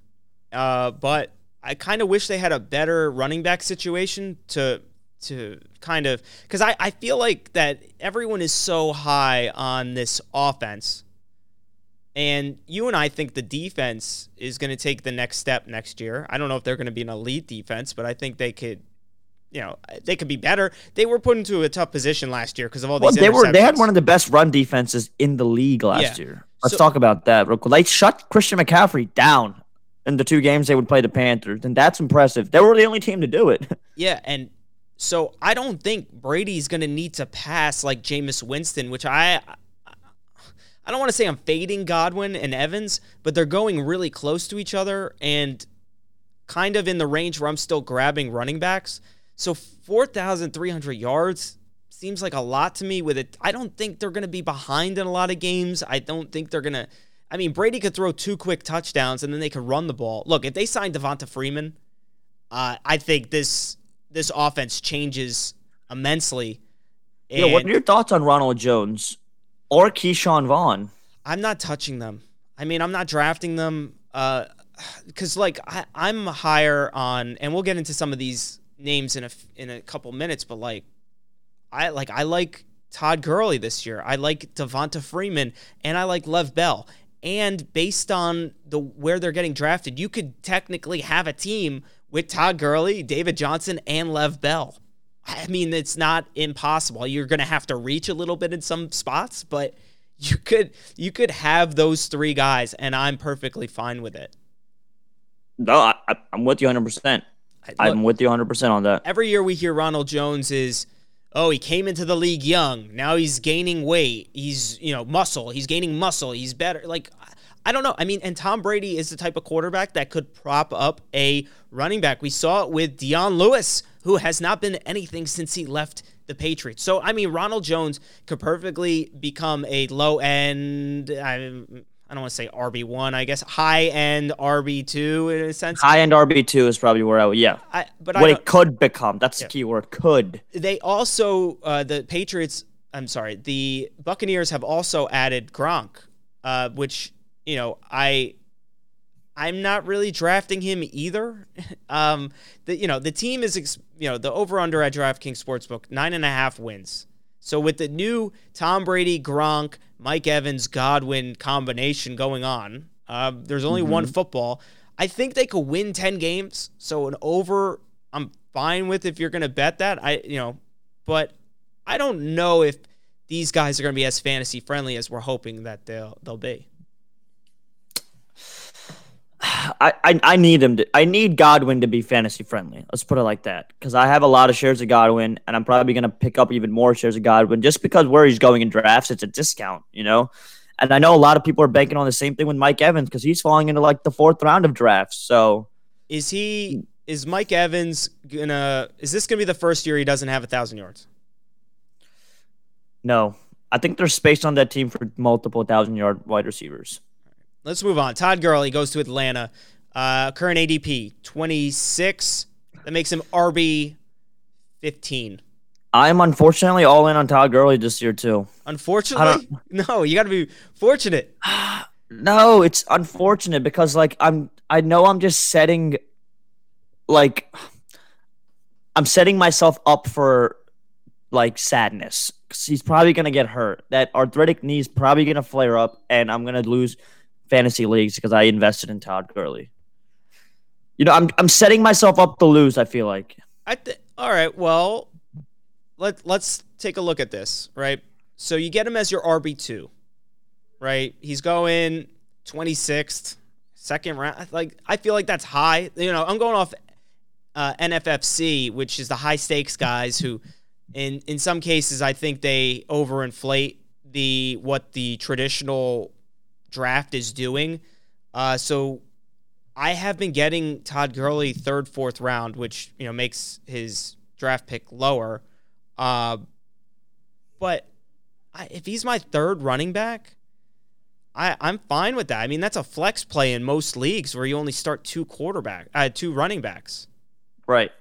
S1: uh, but I kind of wish they had a better running back situation to to kind of because I, I feel like that everyone is so high on this offense And you and I think the defense is going to take the next step next year. I don't know if they're going to be an elite defense, but I think they could, you know, they could be better. They were put into a tough position last year because of all these.
S2: Well, they were they had one of the best run defenses in the league last yeah. year. Let's so, talk about that real quick. They shut Christian McCaffrey down in the two games they would play the Panthers, and that's impressive. They were the only team to do it.
S1: Yeah, and so I don't think Brady's going to need to pass like Jameis Winston, which I I don't want to say I'm fading Godwin and Evans, but they're going really close to each other and kind of in the range where I'm still grabbing running backs. So 4,300 yards seems like a lot to me with it. I don't think they're going to be behind in a lot of games. I don't think they're going to I mean, Brady could throw two quick touchdowns and then they could run the ball. Look, if they sign Devonta Freeman, uh, I think this this offense changes immensely.
S2: And yeah, what are your thoughts on Ronald Jones? or Ke'Shawn Vaughn.
S1: I'm not touching them. I mean, I'm not drafting them because, uh, like, I, I'm higher on, and we'll get into some of these names in a in a couple minutes. But like, I like I like Todd Gurley this year. I like Devonta Freeman, and I like Lev Bell. And based on the where they're getting drafted, you could technically have a team with Todd Gurley, David Johnson, and Lev Bell. I mean, it's not impossible. You're going to have to reach a little bit in some spots, but you could you could have those three guys, and I'm perfectly fine with it.
S2: No, I, am with you 100. percent I'm with you 100 percent on that.
S1: Every year we hear Ronald Jones is, oh, he came into the league young. Now he's gaining weight. He's you know muscle. He's gaining muscle. He's better. Like I don't know. I mean, and Tom Brady is the type of quarterback that could prop up a running back. We saw it with Dion Lewis who has not been anything since he left the Patriots. So, I mean, Ronald Jones could perfectly become a low end, I, I don't want to say RB1, I guess, high end RB2 in a sense.
S2: High end RB2 is probably where I would, yeah. I, but what it could become. That's yeah. the key word, could.
S1: They also, uh, the Patriots, I'm sorry, the Buccaneers have also added Gronk, uh, which, you know, I I'm not really drafting him either. um, the you know the team is you know the over under at DraftKings Sportsbook nine and a half wins. So with the new Tom Brady, Gronk, Mike Evans, Godwin combination going on, uh, there's only mm-hmm. one football. I think they could win ten games. So an over, I'm fine with if you're going to bet that. I you know, but I don't know if these guys are going to be as fantasy friendly as we're hoping that they'll they'll be.
S2: I, I, I need him to I need Godwin to be fantasy friendly. Let's put it like that. Because I have a lot of shares of Godwin and I'm probably gonna pick up even more shares of Godwin just because where he's going in drafts, it's a discount, you know? And I know a lot of people are banking on the same thing with Mike Evans because he's falling into like the fourth round of drafts. So
S1: is he is Mike Evans gonna is this gonna be the first year he doesn't have a thousand yards?
S2: No. I think there's space on that team for multiple thousand yard wide receivers.
S1: Let's move on. Todd Gurley goes to Atlanta. Uh, current ADP 26. That makes him RB 15.
S2: I'm unfortunately all in on Todd Gurley this year too.
S1: Unfortunately, no, you got to be fortunate.
S2: no, it's unfortunate because like I'm, I know I'm just setting, like, I'm setting myself up for like sadness because he's probably gonna get hurt. That arthritic knee is probably gonna flare up, and I'm gonna lose fantasy leagues because I invested in Todd Gurley. You know, I'm I'm setting myself up to lose. I feel like.
S1: I th- all right. Well, let let's take a look at this. Right. So you get him as your RB two, right? He's going 26th, second round. Like I feel like that's high. You know, I'm going off uh, NFFC, which is the high stakes guys who, in in some cases, I think they overinflate the what the traditional draft is doing. Uh, so I have been getting Todd Gurley third, fourth round, which you know makes his draft pick lower. Uh, but I, if he's my third running back, I, I'm fine with that. I mean, that's a flex play in most leagues where you only start two quarterback, uh, two running backs.
S2: Right.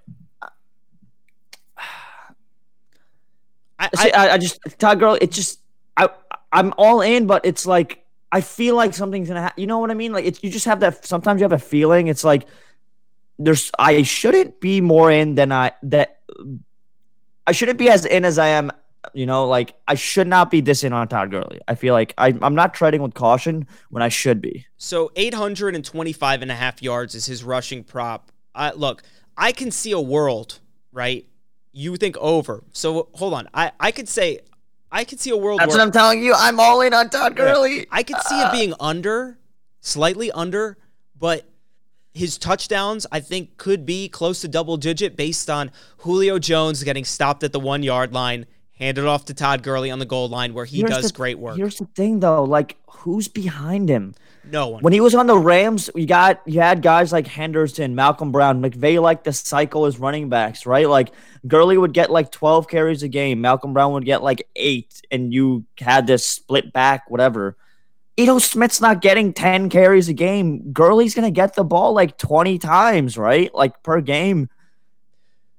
S2: I, I, I just Todd Gurley. It just I I'm all in, but it's like I feel like something's gonna happen. You know what I mean? Like it's you just have that. Sometimes you have a feeling. It's like there's. I shouldn't be more in than I that. I shouldn't be as in as I am You know, like I should not be this in on Todd Gurley. I feel like I, I'm not treading with caution when I should be.
S1: So 825 and a half yards is his rushing prop. Uh, look, I can see a world, right? You think over. So hold on. I, I could say, I could see a world
S2: That's
S1: where
S2: what I'm telling you. I'm all in on Todd Gurley.
S1: I could see it uh. being under, slightly under, but his touchdowns, I think, could be close to double digit based on Julio Jones getting stopped at the one yard line, handed off to Todd Gurley on the goal line where he
S2: Here's
S1: does
S2: the-
S1: great work.
S2: Here's the thing, though. Like, who's behind him?
S1: No one.
S2: When he was on the Rams, you got you had guys like Henderson, Malcolm Brown, McVay like the cycle as running backs, right? Like Gurley would get like 12 carries a game, Malcolm Brown would get like eight, and you had this split back, whatever. Ito Smith's not getting 10 carries a game. Gurley's gonna get the ball like 20 times, right? Like per game.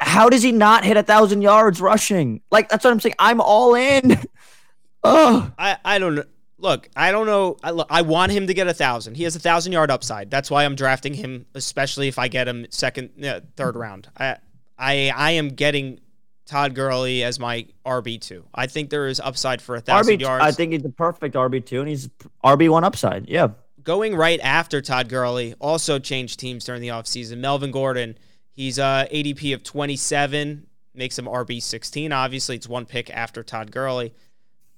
S2: How does he not hit a thousand yards rushing? Like that's what I'm saying. I'm all in. oh,
S1: I, I don't know. Look, I don't know. I, look, I want him to get a thousand. He has a thousand yard upside. That's why I'm drafting him, especially if I get him second, uh, third round. I, I, I am getting Todd Gurley as my RB two. I think there is upside for a thousand yards.
S2: I think he's the perfect RB two, and he's RB one upside. Yeah.
S1: going right after Todd Gurley also changed teams during the offseason. Melvin Gordon, he's uh, ADP of 27, makes him RB 16. Obviously, it's one pick after Todd Gurley.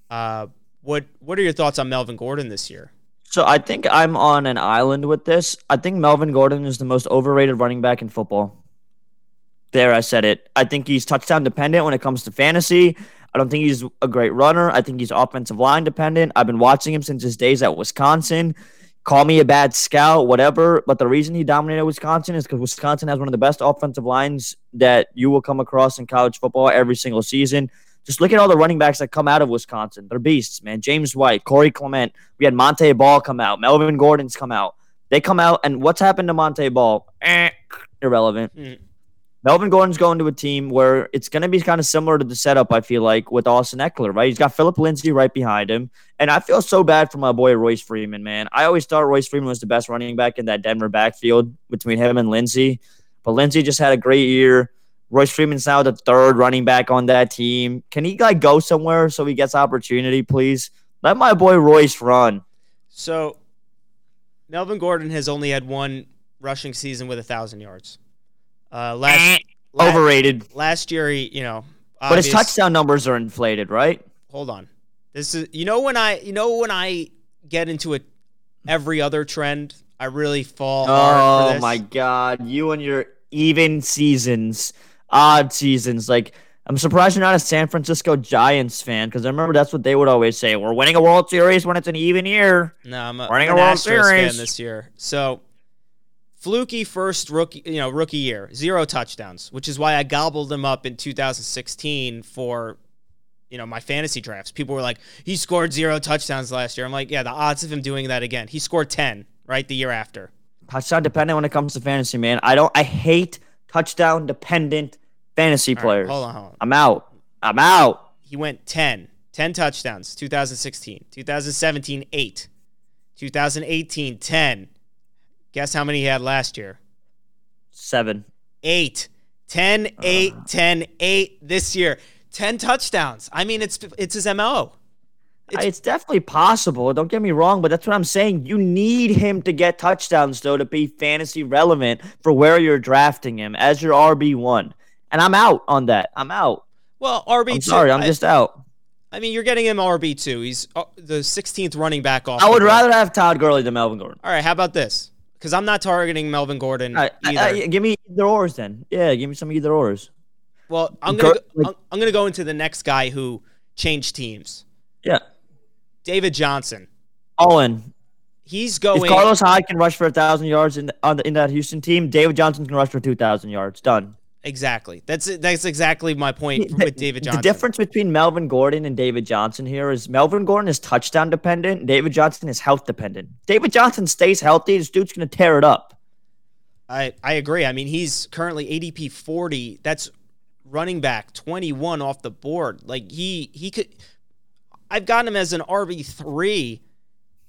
S1: Uh, what what are your thoughts on Melvin Gordon this year?
S2: So I think I'm on an island with this. I think Melvin Gordon is the most overrated running back in football. There, I said it. I think he's touchdown dependent when it comes to fantasy. I don't think he's a great runner. I think he's offensive line dependent. I've been watching him since his days at Wisconsin. Call me a bad scout, whatever. But the reason he dominated Wisconsin is because Wisconsin has one of the best offensive lines that you will come across in college football every single season. Just look at all the running backs that come out of Wisconsin. They're beasts, man. James White, Corey Clement. We had Montee Ball come out. Melvin Gordon's come out. They come out, and what's happened to Montee Ball? Eh, irrelevant.
S1: Mm.
S2: Melvin Gordon's going to a team where it's going to be kind of similar to the setup, I feel like, with Austin Ekeler, right? He's got Phillip Lindsay right behind him. And I feel so bad for my boy Royce Freeman, man. I always thought Royce Freeman was the best running back in that Denver backfield between him and Lindsay. But Lindsay just had a great year. Royce Freeman's now the third running back on that team. Can he like go somewhere so he gets opportunity, please? Let my boy Royce run.
S1: So, Melvin Gordon has only had one rushing season with a thousand yards. Uh, last la-
S2: Overrated.
S1: last year, he, you know,
S2: But his touchdown numbers are inflated, right?
S1: hold on. This is you know when I you know when I get into a every other trend, I really fall hard for
S2: Oh
S1: this.
S2: my god, you and your even seasons, odd seasons. Like I'm surprised you're not a San Francisco Giants fan because I remember that's what they would always say. We're winning a World Series when it's an even year.
S1: No, I'm a,
S2: Winning
S1: I'm
S2: a
S1: an
S2: World
S1: Astros fan this year. So fluky first rookie, you know, rookie year, zero touchdowns, which is why I gobbled him up in 2016 for you know my fantasy drafts. People were like, he scored zero touchdowns last year. I'm like, yeah, the odds of him doing that again. He scored 10 right the year after.
S2: Touchdown dependent when it comes to fantasy, man. I don't. I hate touchdown dependent fantasy
S1: All right,
S2: players.
S1: hold on, hold on.
S2: I'm out. I'm out.
S1: He went 10, 10 touchdowns, 2016, 2017, 8, 2018, 10. Guess how many he had last year?
S2: Seven.
S1: 8. 10, 8, 10, 8 this year. 10 touchdowns. I mean, it's it's his MO. It's-
S2: It's, definitely possible. Don't get me wrong, but that's what I'm saying. You need him to get touchdowns, though, to be fantasy relevant for where you're drafting him as your RB one. And I'm out on that. I'm out.
S1: Well, RB2.
S2: I'm sorry. I'm
S1: I-
S2: just out.
S1: I mean, you're getting him RB2. He's uh, the 16th running back off.
S2: I would rather have Todd Gurley than Melvin Gordon.
S1: All right, how about this? Because I'm not targeting Melvin Gordon
S2: I-
S1: either.
S2: I- give me either ors then. Yeah, give me some either ors.
S1: well, I'm gonna go, I'm, I'm gonna go into the next guy who changed teams.
S2: Yeah.
S1: David Johnson.
S2: In.
S1: He's
S2: If. Carlos Hyde can rush for a thousand yards in the, on the, in that Houston team, David Johnson can rush for two thousand yards. Done.
S1: Exactly. That's that's exactly my point with David Johnson.
S2: The difference between Melvin Gordon and David Johnson here is Melvin Gordon is touchdown dependent. David Johnson is health dependent. David Johnson stays healthy. This dude's gonna tear it up.
S1: I I agree. I mean, he's currently ADP 40. That's running back 21 off the board. Like he he could. I've gotten him as an RB three.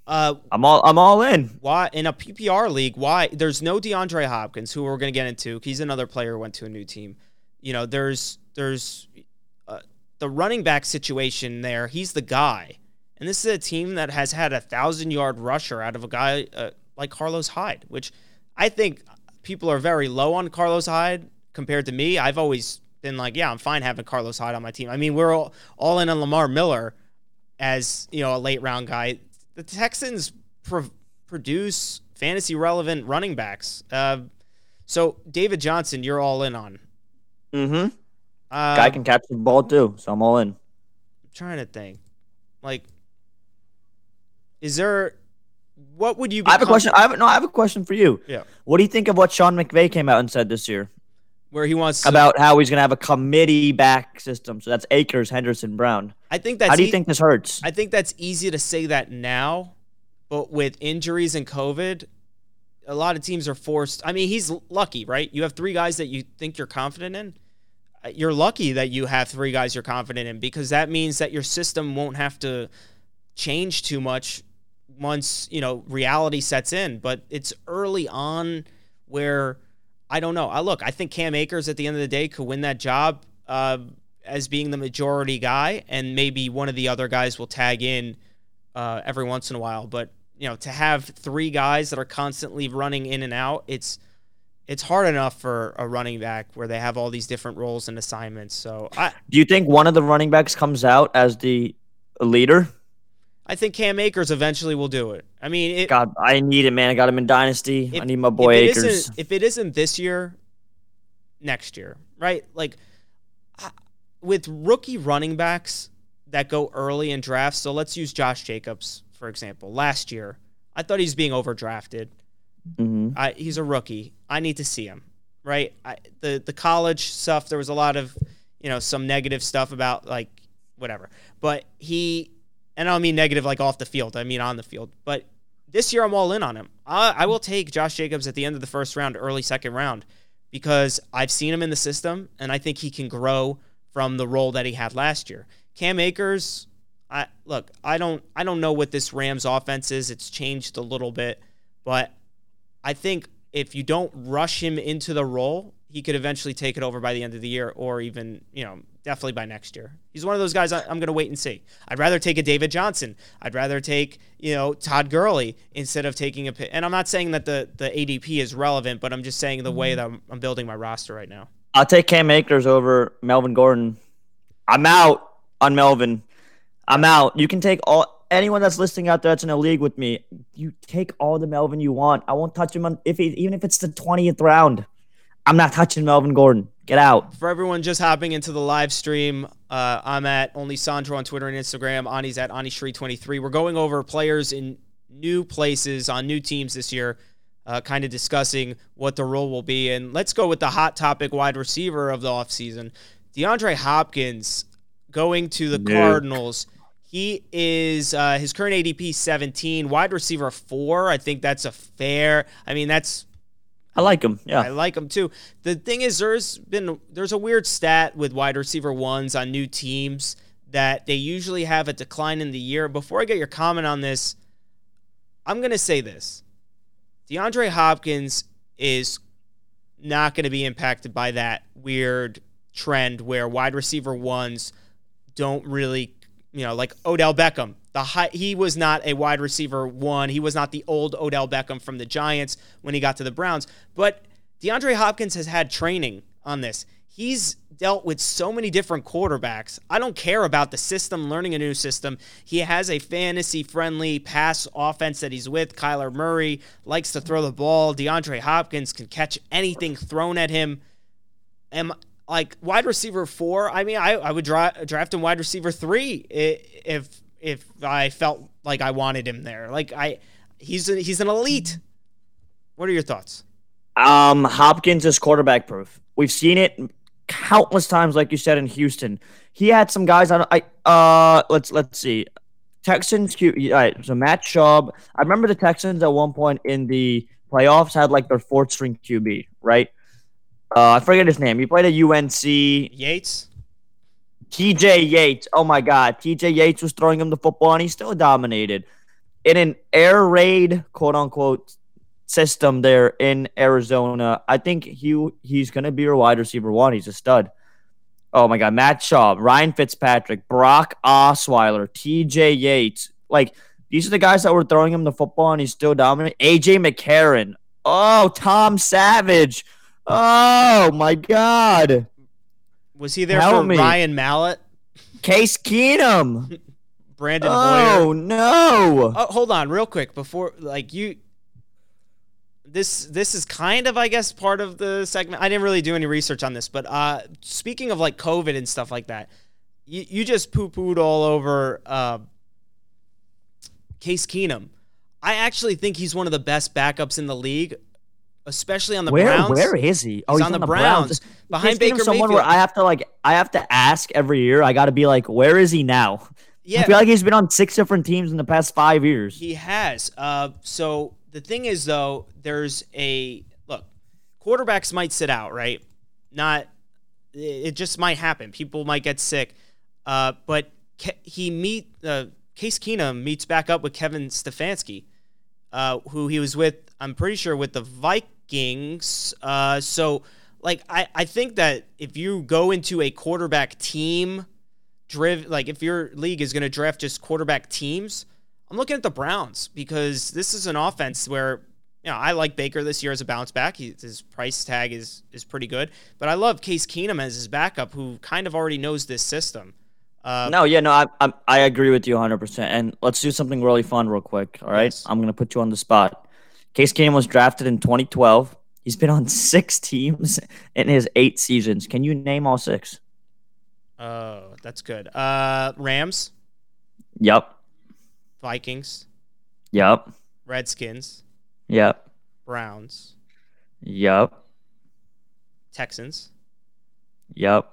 S1: Uh,
S2: I'm all I'm all in.
S1: why in a PPR league? Why there's no DeAndre Hopkins, who we're gonna get into. He's another player who went to a new team. You know, there's there's uh, the running back situation there, he's the guy. And this is a team that has had a thousand yard rusher out of a guy uh, like Carlos Hyde, which I think people are very low on Carlos Hyde compared to me. I've always been like, yeah, I'm fine having Carlos Hyde on my team. I mean, we're all, all in on Lamar Miller as you know a late round guy. The Texans pro- produce fantasy relevant running backs. Uh, so David Johnson, you're all in on.
S2: Mm-hmm.
S1: Uh,
S2: Guy can catch the ball too, so I'm all in.
S1: I'm trying to think. Like, is there? What would you? Be
S2: I have a question. I have no. I have a question for you.
S1: Yeah.
S2: What do you think of what Sean McVay came out and said this year
S1: Where he wants to,
S2: about how he's going to have a committee back system? So that's Akers, Henderson, Brown.
S1: I think that's.
S2: how do you
S1: e-
S2: think this hurts?
S1: I think that's easy to say that now, but with injuries and COVID, a lot of teams are forced. I mean, he's lucky, right? You have three guys that you think you're confident in. Uh, You're lucky that you have three guys you're confident in because that means that your system won't have to change too much once, you know, reality sets in. But it's early on where I don't know. I look, I think Cam Akers at the end of the day could win that job uh, as being the majority guy, and maybe one of the other guys will tag in uh, every once in a while. But you know, to have three guys that are constantly running in and out, it's it's hard enough for a running back where they have all these different roles and assignments. So I
S2: do you think one of the running backs comes out as the leader?
S1: I think Cam Akers eventually will do it. I mean, it,
S2: God, I need it, man. I got him in Dynasty.
S1: if-
S2: I need my boy
S1: if
S2: Akers.
S1: if it isn't this year, next year, right? Like with rookie running backs that go early in drafts. So let's use Josh Jacobs for example. Last year, I thought he's being overdrafted.
S2: hmm
S1: I, he's a rookie. I need to see him. Right. I, the the college stuff. There was a lot of you know some negative stuff about like whatever. But he and I don't mean negative like off the field. I mean on the field. But this year I'm all in on him. I, I will take Josh Jacobs at the end of the first round, early second round, because I've seen him in the system and I think he can grow from the role that he had last year. Cam Akers, I look, I don't I don't know what this Rams offense is. It's changed a little bit, but I think if you don't rush him into the role, he could eventually take it over by the end of the year or even, you know, definitely by next year. He's one of those guys I, I'm going to wait and see. I'd rather take a David Johnson. I'd rather take, you know, Todd Gurley instead of taking a And I'm not saying that the, the ADP is relevant, but I'm just saying the way mm-hmm. that I'm, I'm building my roster right now.
S2: I'll take Cam Akers over Melvin Gordon. I'm out on Melvin. I'm out. You can take all anyone that's listening out there that's in a league with me. You take all the Melvin you want. I won't touch him on if he, even if it's the twentieth round. I'm not touching Melvin Gordon. Get out.
S1: For everyone just hopping into the live stream, uh, I'm at only Sandro on Twitter and Instagram. Ani's at AniShree23. We're going over players in new places on new teams this year, uh, kind of discussing what the role will be. And let's go with the hot topic wide receiver of the offseason. DeAndre Hopkins going to the. Cardinals. He is uh, his current ADP 17, wide receiver four. I think that's a fair. I mean, that's
S2: I like him. Yeah, I
S1: like him too. The thing is, there's been there's a weird stat with wide receiver ones on new teams that they usually have a decline in the year. Before I get your comment on this, I'm gonna say this: DeAndre Hopkins is not going to be impacted by that weird trend where wide receiver ones don't really, you know, like Odell Beckham. The high, he was not a wide receiver one. He was not the old Odell Beckham from the Giants when he got to the Browns. But DeAndre Hopkins has had training on this. He's dealt with so many different quarterbacks. I don't care about the system, learning a new system. He has a fantasy friendly pass offense that he's with. Kyler Murray likes to throw the ball. DeAndre Hopkins can catch anything thrown at him. Am like wide receiver four. I mean, I, I would dra- draft him wide receiver three if if I felt like I wanted him there. Like I, he's a, he's an elite. What are your thoughts?
S2: Um, Hopkins is quarterback proof. We've seen it countless times, like you said in Houston. He had some guys on. I uh, let's let's see. Texans. Q, all right, so Matt Schaub. I remember the Texans at one point in the playoffs had like their fourth string QB, right? Uh, I forget his name. He played at UNC.
S1: Yates.
S2: TJ Yates. Oh my God, TJ Yates was throwing him the football and he still dominated in an air raid, quote unquote, system there in Arizona. I think he he's gonna be your wide receiver one. He's a stud. Oh my God, Matt Schaub, Ryan Fitzpatrick, Brock Osweiler, T.J. Yates. Like these are the guys that were throwing him the football, and he's still dominant. A.J. McCarron. Oh, Tom Savage. Oh my God.
S1: Was he there for
S2: me.
S1: Ryan Mallett?
S2: Case Keenum.
S1: Brandon
S2: Oh
S1: Boyer?
S2: no.
S1: Oh, hold on, real quick before like you. This this is kind of I guess part of the segment. I didn't really do any research on this, but uh, speaking of like COVID and stuff like that, you you just poo pooed all over uh, Case Keenum. I actually think he's one of the best backups in the league, especially on the
S2: where
S1: Browns.
S2: where is he? Oh,
S1: He's on the Browns, behind
S2: Case Keenum's
S1: Baker
S2: someone
S1: Mayfield.
S2: where I have to like I have to ask every year. I got to be like, where is he now?
S1: yeah,
S2: I feel like he's been on six different teams in the past five years.
S1: He has. Uh, so the thing is, though, there's a look. Quarterbacks might sit out, right? Not. It just might happen. People might get sick. Uh, but Ke- he meet uh, Case Keenum meets back up with Kevin Stefanski, uh, who he was with. I'm pretty sure with the Vikings. Uh, so like I, I think that if you go into a quarterback team driv like if your league is going to draft just quarterback teams, I'm looking at the Browns because this is an offense where you know I like Baker this year as a bounce back. He, his price tag is is pretty good, but I love Case Keenum as his backup, who kind of already knows this system. Uh,
S2: No, yeah, no, I, I I agree with you 100. percent And let's do something really fun, real quick. All right,
S1: Yes.
S2: I'm gonna put you on the spot. Case Keenum was drafted in 2012. He's been on six teams in his eight seasons. Can you name all six?
S1: Oh, that's good. Uh, Rams,
S2: Yep,
S1: Vikings,
S2: yep,
S1: Redskins,
S2: yep,
S1: Browns,
S2: yep,
S1: Texans,
S2: yep.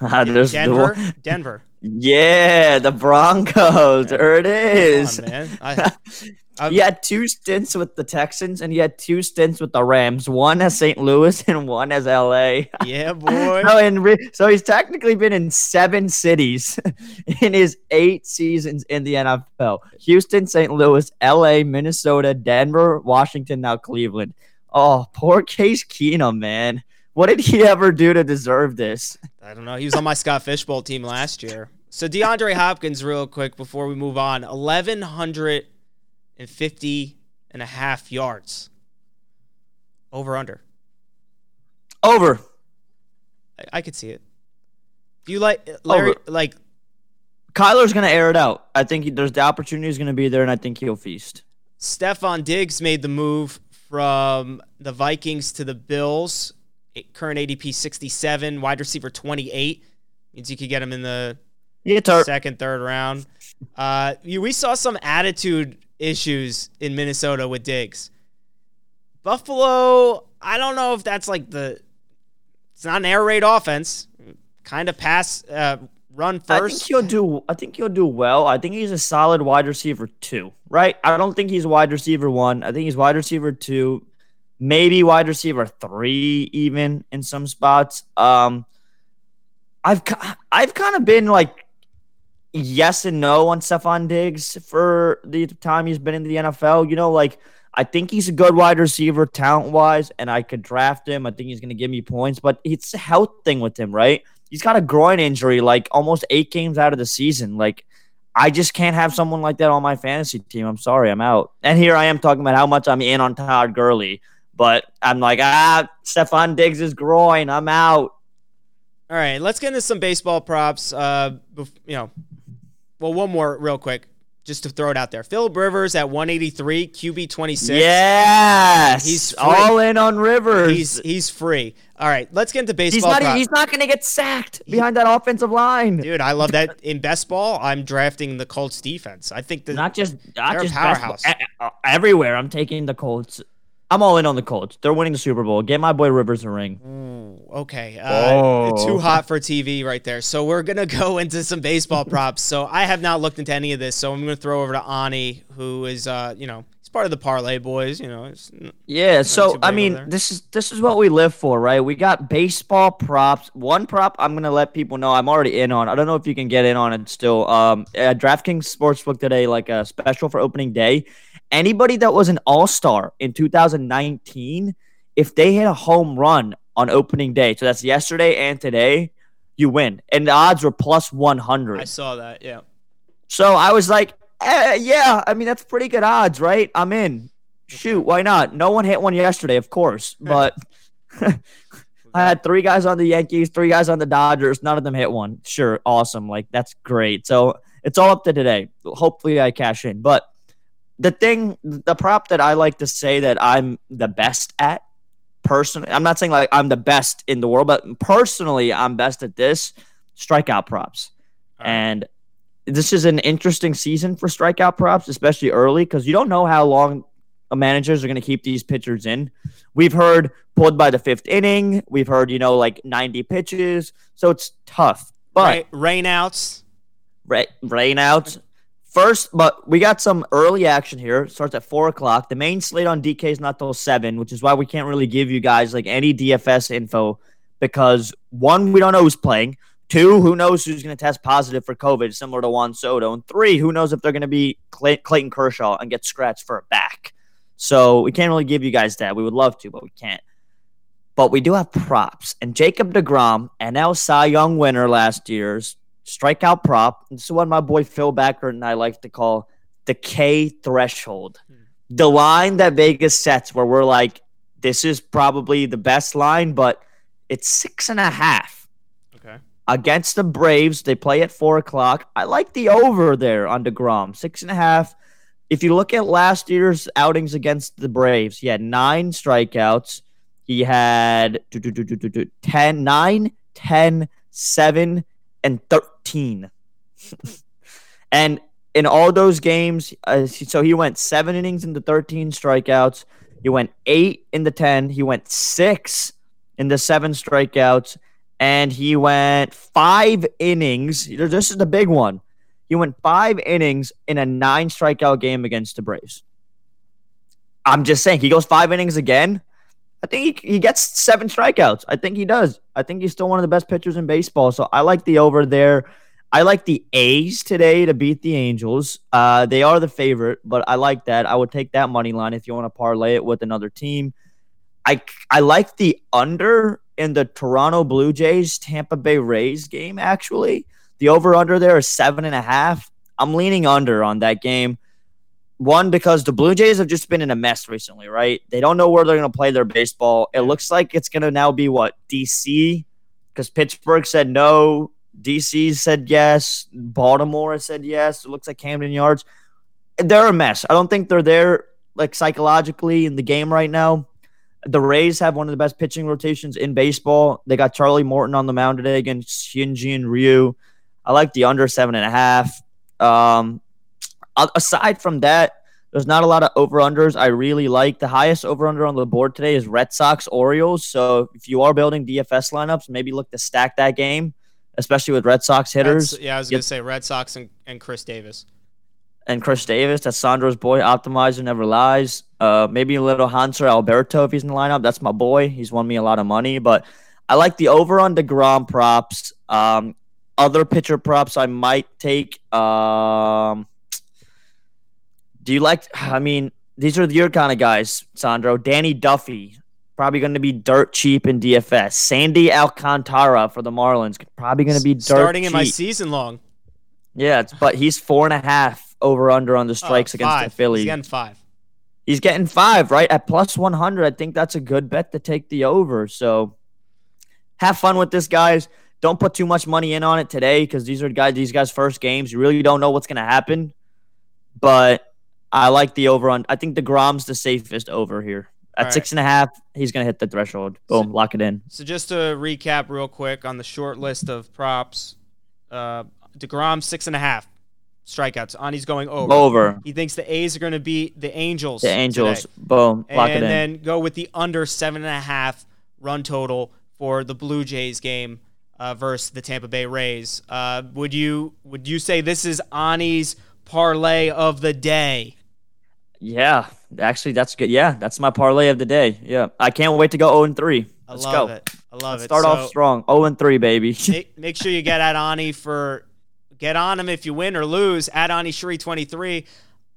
S2: There's
S1: Denver,
S2: one-
S1: Denver.
S2: Yeah, the Broncos. There it is.
S1: On, man. I, I've-
S2: He had two stints with the Texans and he had two stints with the Rams. One as St. Louis and one as LA.
S1: yeah, boy.
S2: So, in so he's technically been in seven cities in his eight seasons in the NFL: Houston, St. Louis, L.A., Minnesota, Denver, Washington, now Cleveland. Oh, poor Case Keenum, man. What did he ever do to deserve this?
S1: I don't know. He was on my Scott Fish Bowl team last year. So DeAndre Hopkins, real quick before we move on, 1,150 and a half yards. Over under.
S2: Over.
S1: I, I could see it. Do you like Larry?
S2: Over.
S1: Like
S2: Kyler's gonna air it out. I think he, there's the opportunity is gonna be there, and I think he'll feast.
S1: Stefon Diggs made the move from the Vikings to the Bills. Current ADP 67, wide receiver 28. Means you could get him in the
S2: He
S1: second, third round. Uh, you, we saw some attitude issues in Minnesota with Diggs. Buffalo, I don't know if that's like the. It's not an air raid offense. Kind of pass, uh, run
S2: I think
S1: first.
S2: he'll do. I think he'll do well. I think he's a solid wide receiver two. Right. I don't think he's wide receiver one. I think he's wide receiver two, maybe wide receiver three, even in some spots. Um, I've I've kind of been like yes and no on Stefon Diggs for the time he's been in the NFL. You know, like I think he's a good wide receiver talent wise, and I could draft him. I think he's going to give me points, but it's a health thing with him, right? He's got a groin injury, like almost eight games out of the season. Like, I just can't have someone like that on my fantasy team. I'm sorry, I'm out. And here I am talking about how much I'm in on Todd Gurley, but I'm like, ah, Stefon Diggs' is groin. I'm out.
S1: All right, let's get into some baseball props. Uh, you know, well, one more real quick, just to throw it out there. Philip Rivers at 183, QB 26.
S2: Yes,
S1: He's free.
S2: all in on Rivers.
S1: He's he's free. All right, let's get into
S2: He's
S1: baseball
S2: not.
S1: props.
S2: He's not going to get sacked behind that offensive line.
S1: Dude, I love that. In best ball, I'm drafting the Colts defense. I think the
S2: Not just not just
S1: powerhouse.
S2: e- everywhere. I'm taking the Colts. I'm all in on the Colts. They're winning the Super Bowl. Get my boy Rivers a ring.
S1: Ooh, okay. Uh. Too hot for TV right there. So we're going to go into some baseball props. So I have not looked into any of this. So I'm going to throw over to Ani, who is, uh, you know, he's part of the Parlay Boys. You know, it's,
S2: Yeah, so I mean, this is this is what we live for, right? We got baseball props. One prop I'm gonna let people know I'm already in on. I don't know if you can get in on it still. Um, uh, DraftKings Sportsbook today, like a special for opening day. Anybody that was an All Star in 2019, if they hit a home run on opening day, so that's yesterday and today, you win. And the odds were plus 100.
S1: I saw that. Yeah.
S2: So I was like, eh, yeah, I mean, that's pretty good odds, right? I'm in. Shoot, why not? No one hit one yesterday, of course, but I had three guys on the Yankees, three guys on the Dodgers. None of them hit one. Sure, awesome. Like, that's great. So it's all up to today. Hopefully, I cash in. But the thing, the prop that I like to say that I'm the best at personally, I'm not saying like I'm the best in the world, but personally, I'm best at this strikeout props. And this is an interesting season for strikeout props, especially early, because you don't know how long managers are going to keep these pitchers in. We've heard pulled by the fifth inning. We've heard, you know, like 90 pitches. So it's tough. But
S1: rain, rainouts.
S2: Rain, rainouts. First, but we got some early action here. It starts at four o'clock. The main slate on DK is not till seven, which is why we can't really give you guys like any DFS info because one, we don't know who's playing. Two, who knows who's going to test positive for COVID, similar to Juan Soto. And three, who knows if they're going to be Clay- Clayton Kershaw and get scratched for a back. So we can't really give you guys that. We would love to, but we can't. But we do have props. And Jacob DeGrom, NL Cy Young winner last year's strikeout prop. This is what my boy Phil Backer and I like to call the K threshold. Hmm. The line that Vegas sets where we're like, this is probably the best line, but it's six and a half.
S1: Okay.
S2: Against the Braves, they play at four o'clock. I like the over there on DeGrom. Six and a half. If you look at last year's outings against the Braves, he had nine strikeouts. He had 10, 9, 10, 7, and 13. and in all those games, uh, so he went seven innings into 13 strikeouts. He went eight in the 10. He went six in the seven strikeouts. And he went five innings. This is the big one. He went five innings in a nine strikeout game against the Braves. I'm just saying, he goes five innings again. I think he, he gets seven strikeouts. I think he does. I think he's still one of the best pitchers in baseball. So I like the over there. I like the A's today to beat the Angels. Uh, they are the favorite, but I like that. I would take that money line if you want to parlay it with another team. I I like the under in the Toronto Blue Jays Tampa Bay Rays game. Actually, the over under there is seven and a half. I'm leaning under on that game. One, because the Blue Jays have just been in a mess recently, right? They don't know where they're going to play their baseball. It looks like it's going to now be what? DC? Because Pittsburgh said no. DC said yes. Baltimore said yes. It looks like Camden Yards. They're a mess. I don't think they're there like psychologically in the game right now. The Rays have one of the best pitching rotations in baseball. They got Charlie Morton on the mound today against Hyun-Jin Ryu. I like the under seven and a half. Um, aside from that, there's not a lot of over unders. I really like the highest over under on the board today is Red Sox Orioles. So if you are building DFS lineups, maybe look to stack that game, especially with Red Sox hitters.
S1: That's, yeah, I was gonna say Red Sox and, and Chris Davis.
S2: And Chris Davis, that's Sandro's boy. Optimizer never lies. Uh, maybe a little Hanser Alberto if he's in the lineup. That's my boy. He's won me a lot of money. But I like the over on the Degrom props. Um, other pitcher props I might take. Um, do you like? I mean, these are your kind of guys, Sandro. Danny Duffy, probably going to be dirt cheap in DFS. Sandy Alcantara for the Marlins, probably going to be dirt
S1: starting
S2: cheap.
S1: in my season long.
S2: Yeah, but he's four and a half over under on the oh, strikes oh, against the Phillies.
S1: He's getting five.
S2: He's getting five, right? At plus 100, I think that's a good bet to take the over. So have fun with this, guys. Don't put too much money in on it today because these are guys, these guys' first games. You really don't know what's going to happen. But I like the over on. I think DeGrom's the safest over here. At right. six and a half, he's going to hit the threshold. Boom, so, lock it in.
S1: So just to recap real quick on the short list of props, uh, DeGrom six and a half strikeouts. Ani's going over.
S2: Over.
S1: He thinks the A's are going to beat the Angels.
S2: The Angels.
S1: Today.
S2: Boom, lock
S1: and
S2: it in.
S1: And then go with the under seven and a half run total for the Blue Jays game uh, versus the Tampa Bay Rays. Uh, would you would you say this is Ani's parlay of the day?
S2: Yeah, actually, that's good. Yeah, that's my parlay of the day. Yeah, I can't wait to go 0 and 3. Let's
S1: I love
S2: go.
S1: it. I love
S2: Let's
S1: it.
S2: Start
S1: so
S2: off strong. 0 and 3, baby.
S1: make, make sure you get at Ani for get on him if you win or lose. At Ani Shri 23.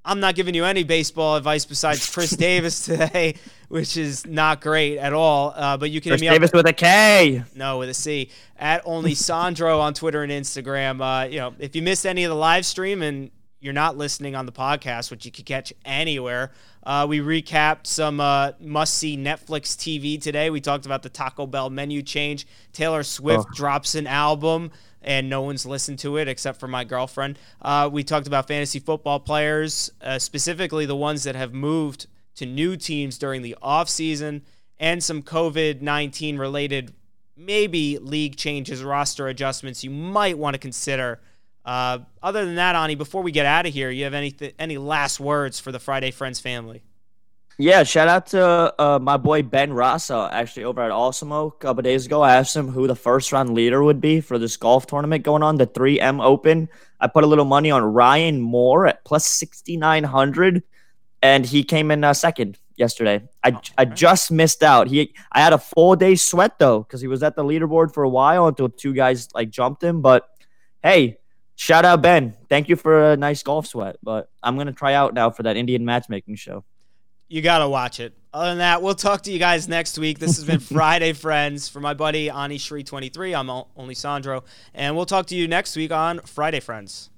S1: I'm not giving you any baseball advice besides Chris Davis today, which is not great at all. Uh, but you can
S2: Chris
S1: hit me
S2: Davis
S1: up.
S2: with a K.
S1: No, with a C. At only Sandro on Twitter and Instagram. Uh, you know, if you missed any of the live stream and you're not listening on the podcast, which you could catch anywhere, uh, we recapped some uh, must see Netflix TV today. We talked about the Taco Bell menu change. Taylor Swift
S2: Oh.
S1: drops an album. And no one's listened to it except for my girlfriend. Uh, we talked about fantasy football players, uh, specifically the ones that have moved to new teams during the offseason, and some COVID 19 related maybe league changes, roster adjustments you might want to consider. Uh, other than that, Ani, before we get out of here, you have any any last words for the Friday Friends family?
S2: Yeah, shout out to uh, my boy Ben Rasa, actually over at Awesemo a couple days ago. I asked him who the first round leader would be for this golf tournament going on, the 3M Open. I put a little money on Ryan Moore at plus 6,900, and he came in uh, second yesterday. I,
S1: Oh,
S2: I
S1: right.
S2: just missed out. He I had a full day sweat though because he was at the leaderboard for a while until two guys like jumped him. But hey, shout out Ben. Thank you for a nice golf sweat. But I'm gonna try out now for that Indian matchmaking show.
S1: You got to watch it. Other than that, we'll talk to you guys next week. This has been Friday Friends for my buddy Ani Shri 23. I'm only Sandro. And we'll talk to you next week on Friday Friends.